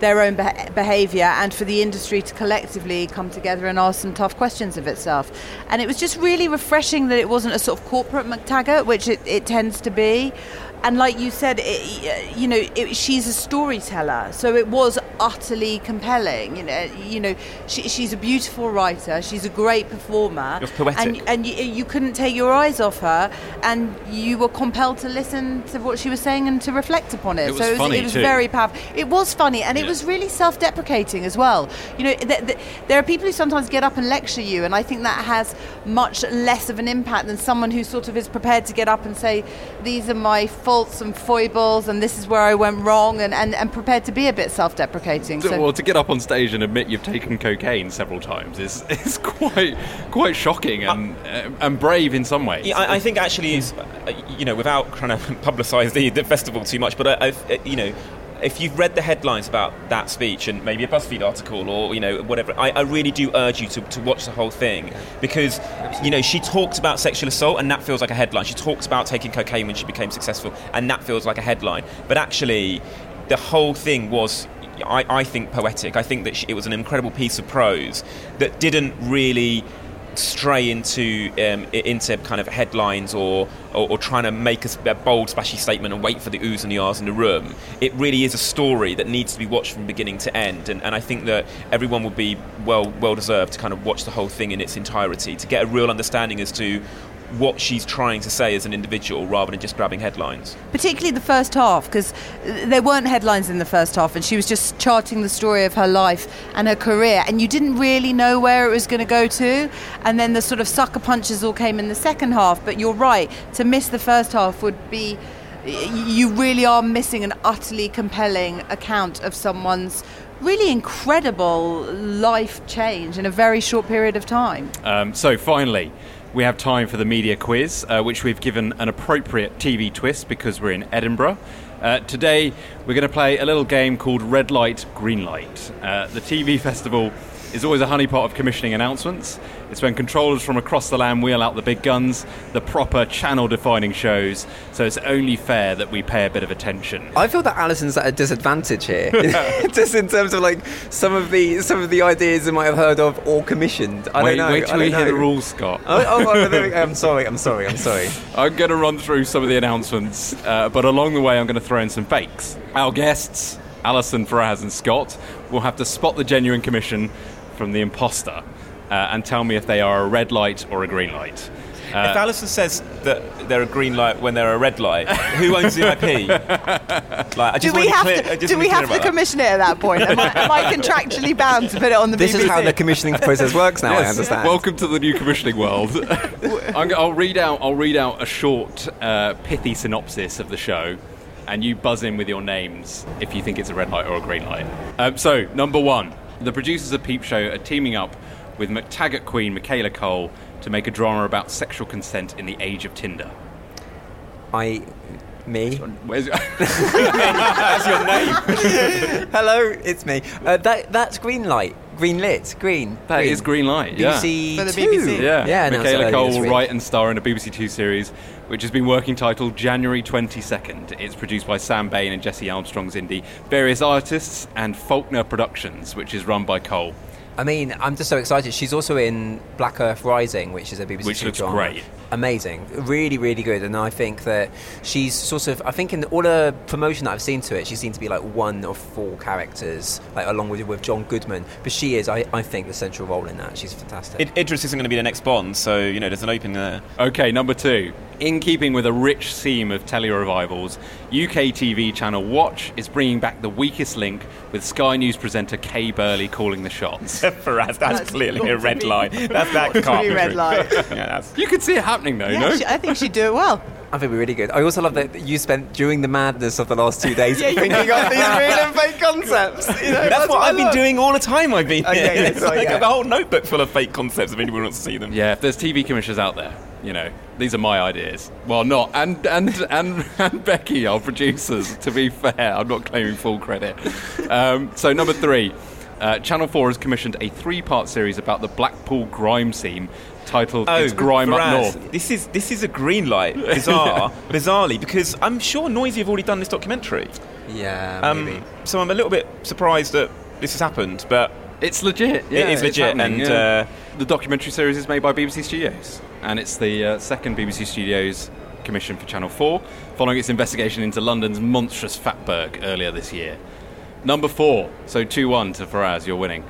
their own beh- behaviour and for the industry to collectively come together and ask some tough questions of itself. And it was just really refreshing that it wasn't a sort of corporate MacTaggart, which it, it tends to be and like you said, it, you know, it, she's a storyteller, so it was utterly compelling. You know, you know, she, she's a beautiful writer. She's a great performer. It was poetic. and and you, you couldn't take your eyes off her, and you were compelled to listen to what she was saying and to reflect upon it. It was so it was, it was very powerful. It was funny, and it was really self-deprecating as well. You know, th- th- there are people who sometimes get up and lecture you, and I think that has much less of an impact than someone who sort of is prepared to get up and say, "These are my faults and foibles, and this is where I went wrong," and, and, and prepared to be a bit self-deprecating. So, well, to get up on stage and admit you've taken cocaine several times is, is quite quite shocking and uh, and brave in some ways. Yeah, I, I think actually is, uh, you know, without trying to publicise the, the festival too much, but I, I've, uh, you know, if you've read the headlines about that speech and maybe a BuzzFeed article or you know whatever, I, I really do urge you to, to watch the whole thing because you know she talks about sexual assault and that feels like a headline. She talks about taking cocaine when she became successful and that feels like a headline. But actually, the whole thing was. I, I think poetic. I think that she, it was an incredible piece of prose that didn't really stray into um, into kind of headlines or, or, or trying to make a bold, splashy statement and wait for the oohs and the ahs in the room. It really is a story that needs to be watched from beginning to end, and, and I think that everyone would be well well deserved to kind of watch the whole thing in its entirety to get a real understanding as to what she's trying to say as an individual rather than just grabbing headlines. particularly the first half, because there weren't headlines in the first half, and she was just charting the story of her life and her career, and you didn't really know where it was going to go to. And then the sort of sucker punches all came in the second half. But you're right, to miss the first half would be. You really are missing an utterly compelling account of someone's really incredible life change in a very short period of time. Um, so finally, we have time for the media quiz, uh, which we've given an appropriate TV twist because we're in Edinburgh. Uh, today, we're going to play a little game called Red Light, Green Light. Uh, the TV festival is always a honeypot of commissioning announcements. It's when controllers from across the land wheel out the big guns, the proper channel defining shows, so it's only fair that we pay a bit of attention. I feel that Alison's at a disadvantage here, just in terms of like some of the some of the ideas you might have heard of or commissioned. I wait, don't know. wait till you hear the rules, Scott. Oh, oh, oh, there we go. I'm sorry. I'm sorry. I'm sorry. I'm going to run through some of the announcements, uh, but along the way, I'm going to throw in some fakes. Our guests, Alison, Faraz, and Scott, will have to spot the genuine commission from the imposter and tell me if they are a red light or a green light. if Uh, Alison says that they're a green light when they're a red light, who owns the IP? like, I Do we have clear- to? Do we have to commission it at that point? Am I, am I contractually bound to put it on the This BBC? is how the commissioning process works now. I understand. Welcome to the new commissioning world. I'm, I'll, read out. I'll read out a short, uh, pithy synopsis of the show, and you buzz in with your names if you think it's a red light or a green light. Um, so, number one, the producers of Peep Show are teaming up with MacTaggart Queen Michaela Coel to make a drama about sexual consent in the age of Tinder. I, me. Where's That's your name. Hello, it's me. Uh, that that's green light, green lit, green. That green. is green light. Yeah. BBC For the Two. BBC. Yeah, yeah. Michaela earlier Coel will write and star in a BBC Two series, which has been working titled January 22nd. It's produced by Sam Bain and Jesse Armstrong's indie, various artists, and Falkna Productions, which is run by Coel. I mean, I'm just so excited. She's also in Black Earth Rising, which is a BBC Which looks drama. great. Amazing, really, really good. And I think that she's sort of. I think in all the promotion that I've seen to it, she seems to be like one of four characters, like along with with John Goodman. But she is, I, I think, the central role in that. She's fantastic. Id- Idris isn't going to be the next Bond, so you know there's an opening there. Okay, number two. In keeping with a rich theme of tele revivals, UK TV channel Watch is bringing back the weakest link with Sky News presenter Kay Burley calling the shots. Faraz, that's, That's clearly a red be- line. That's that can't be be red true. line. yeah, that's. You could see it happening though, Yeah, no? she, I think she'd do it well. I think we're really good. I also love that you spent during the madness of the last two days Yeah, you thinking did. of these real and fake concepts. You know, That's, what I I've been doing all the time. I've been Okay, here. yeah, It's sorry, like yeah. a whole notebook full of fake concepts. If anyone wants to see them. Yeah, if there's TV commissioners out there, you know, these are my ideas. Well, not and and and, and Becky, our producers. To be fair, I'm not claiming full credit. Um, so number three, uh, Channel Four has commissioned a three-part series about the Blackpool grime scene, titled "It's Grime Up North." This is this is a green light. Bizarre, bizarrely, because I'm sure Noisey have already done this documentary. Yeah, Um, maybe. so I'm a little bit surprised that this has happened, but It's legit. Yeah, it is legit, and yeah. uh, the documentary series is made by BBC Studios, and it's the uh, second BBC Studios commission for Channel 4, following its investigation into London's monstrous fatberg earlier this year. Number four, so 2 1 to Faraz, you're winning.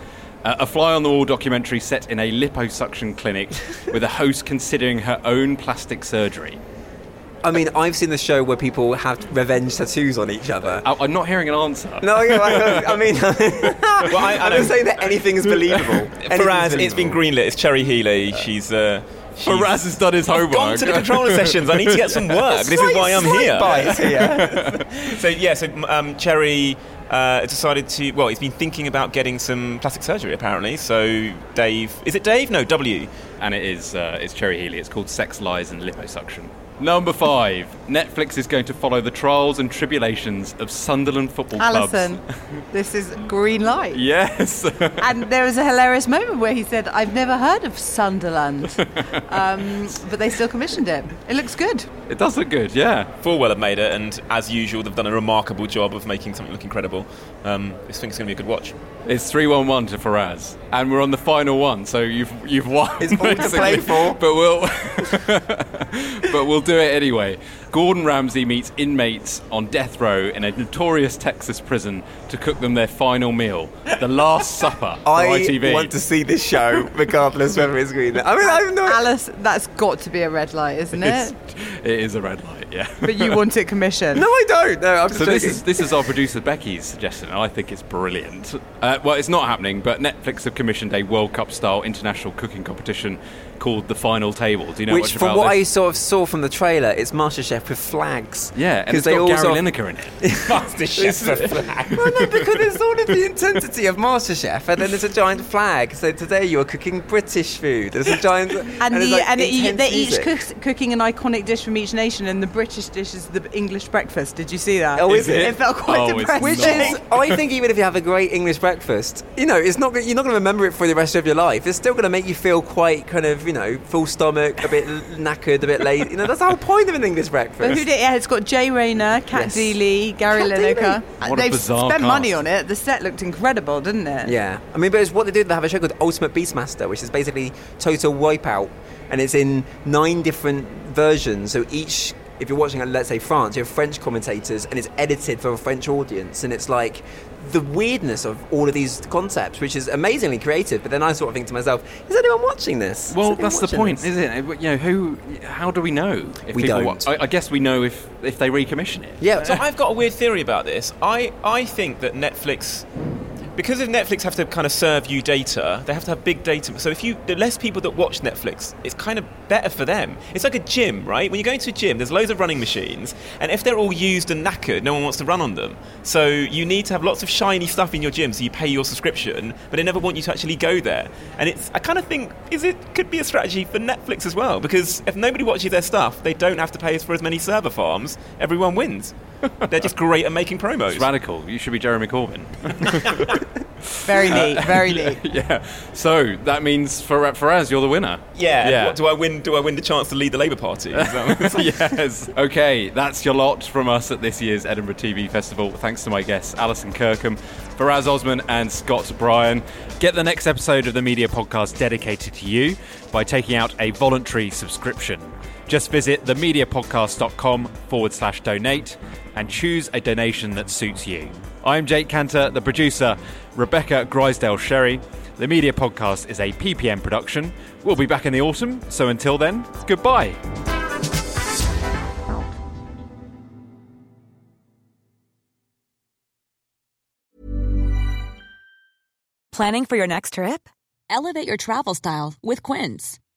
Uh, a fly on the wall documentary set in a liposuction clinic with a host considering her own plastic surgery. I mean, I've seen the show where people have revenge tattoos on each other. I- I'm not hearing an answer. No, I, I mean, well, I, I I'm just saying that anything is believable. Anything's Faraz, it's been greenlit. It's Cherry Healey. She's. Uh, she's Faraz has done his I've gone to the controller sessions. I need to get some work. this is why I'm here. here. so yeah, so um, Cherry uh, decided to. Well, he's been thinking about getting some plastic surgery apparently. So Dave, is it Dave? No, W. and it is uh, it's Cherry Healey. It's called Sex, Lies, and Liposuction. Number five, Netflix is going to follow the trials and tribulations of Sunderland football Alison, clubs. this is green light. Yes. And there was a hilarious moment where he said, I've never heard of Sunderland. um, but they still commissioned it. It looks good. it does look good, yeah. Fulwell have made it, and as usual, they've done a remarkable job of making something look incredible. Um, this thing's going to be a good watch. It's three one one to Faraz, and we're on the final one. So you've you've won. It's all to play for. but we'll but we'll do it anyway. Gordon Ramsay meets inmates on death row in a notorious Texas prison to cook them their final meal, the Last Supper, for I ITV. want to see this show, regardless whether it's green. I mean, I've no. Alice, that's got to be a red light, isn't It's- it? it is a red light, yeah. But you want it commissioned. No, I don't. No, I'm just So this joking. is this is our producer Becky's suggestion, and I think it's brilliant. Uh, well, it's not happening, but Netflix have commissioned a World Cup style international cooking competition called the Final Table. Do you know Which, much from about what I sort of saw from the trailer, it's MasterChef with flags. Yeah, and 'Cause it's they got all Gary sort of- Lineker in it. MasterChef with flags. well, no, because it's all of the intensity of MasterChef, and then there's a giant flag. So today you're cooking British food. There's a giant And, there's, the, like, and it, they're each music. cooks, cooking an iconic dish from each nation, and the British dish is the English breakfast. Did you see that? Oh, is it? It felt quite Oh, depressing. Which is, I think, even if you have a great English breakfast, you know, it's not. You're not going to remember it for the rest of your life. It's still going to make you feel quite kind of, you know, full stomach, a bit knackered, a bit late. You know, that's the whole point of an English But breakfast. who did? Yeah, it's got Jay Rayner, Cat Yes. Deeley, Gary Kat Lineker. What They've bizarre spent money on it. The set looked incredible, didn't it? Yeah, I mean, but it's what they do. They have a show called Ultimate Beastmaster, which is basically Total Wipeout, and it's in nine different versions. So each, if you're watching, uh, let's say France, you have French commentators, and it's edited for a French audience, and it's like the weirdness of all of these concepts, which is amazingly creative. But then I sort of think to myself, is anyone watching this? Well, that's the point, this? isn't it? You know, who? How do we know if We people? don't. wa- I, I guess we know if if they recommission it. Yeah, So I've got a weird theory about this. I, I think that Netflix, because if Netflix have to kind of serve you data, they have to have big data. So if you, the less people that watch Netflix, it's kind of better for them. It's like a gym, right? When you go into a gym, there's loads of running machines, and if they're all used and knackered, no one wants to run on them. So you need to have lots of shiny stuff in your gym, so you pay your subscription, but they never want you to actually go there. And it's, I kind of think, is it could be a strategy for Netflix as well, because if nobody watches their stuff, they don't have to pay for as many server farms. Everyone wins. They're just great at making promos. It's radical. You should be Jeremy Corbyn. Very uh, neat. Very neat. yeah. So that means for Faraz, you're the winner. Yeah. Yeah. What, do I win? Do I win the chance to lead the Labour Party? Yes. Okay, that's your lot from us at this year's Edinburgh TV Festival. Thanks to my guests, Alison Kirkham, Faraz Osman and Scott Bryan, get the next episode of the Media Podcast dedicated to you by taking out a voluntary subscription. Just visit themediapodcast.com forward slash donate and choose a donation that suits you. I'm Jake Kanter, the producer, Rebecca Grisedale Sherry. The Media Podcast is a PPM production. We'll be back in the autumn, so until then, goodbye. Planning for your next trip? Elevate your travel style with Quince.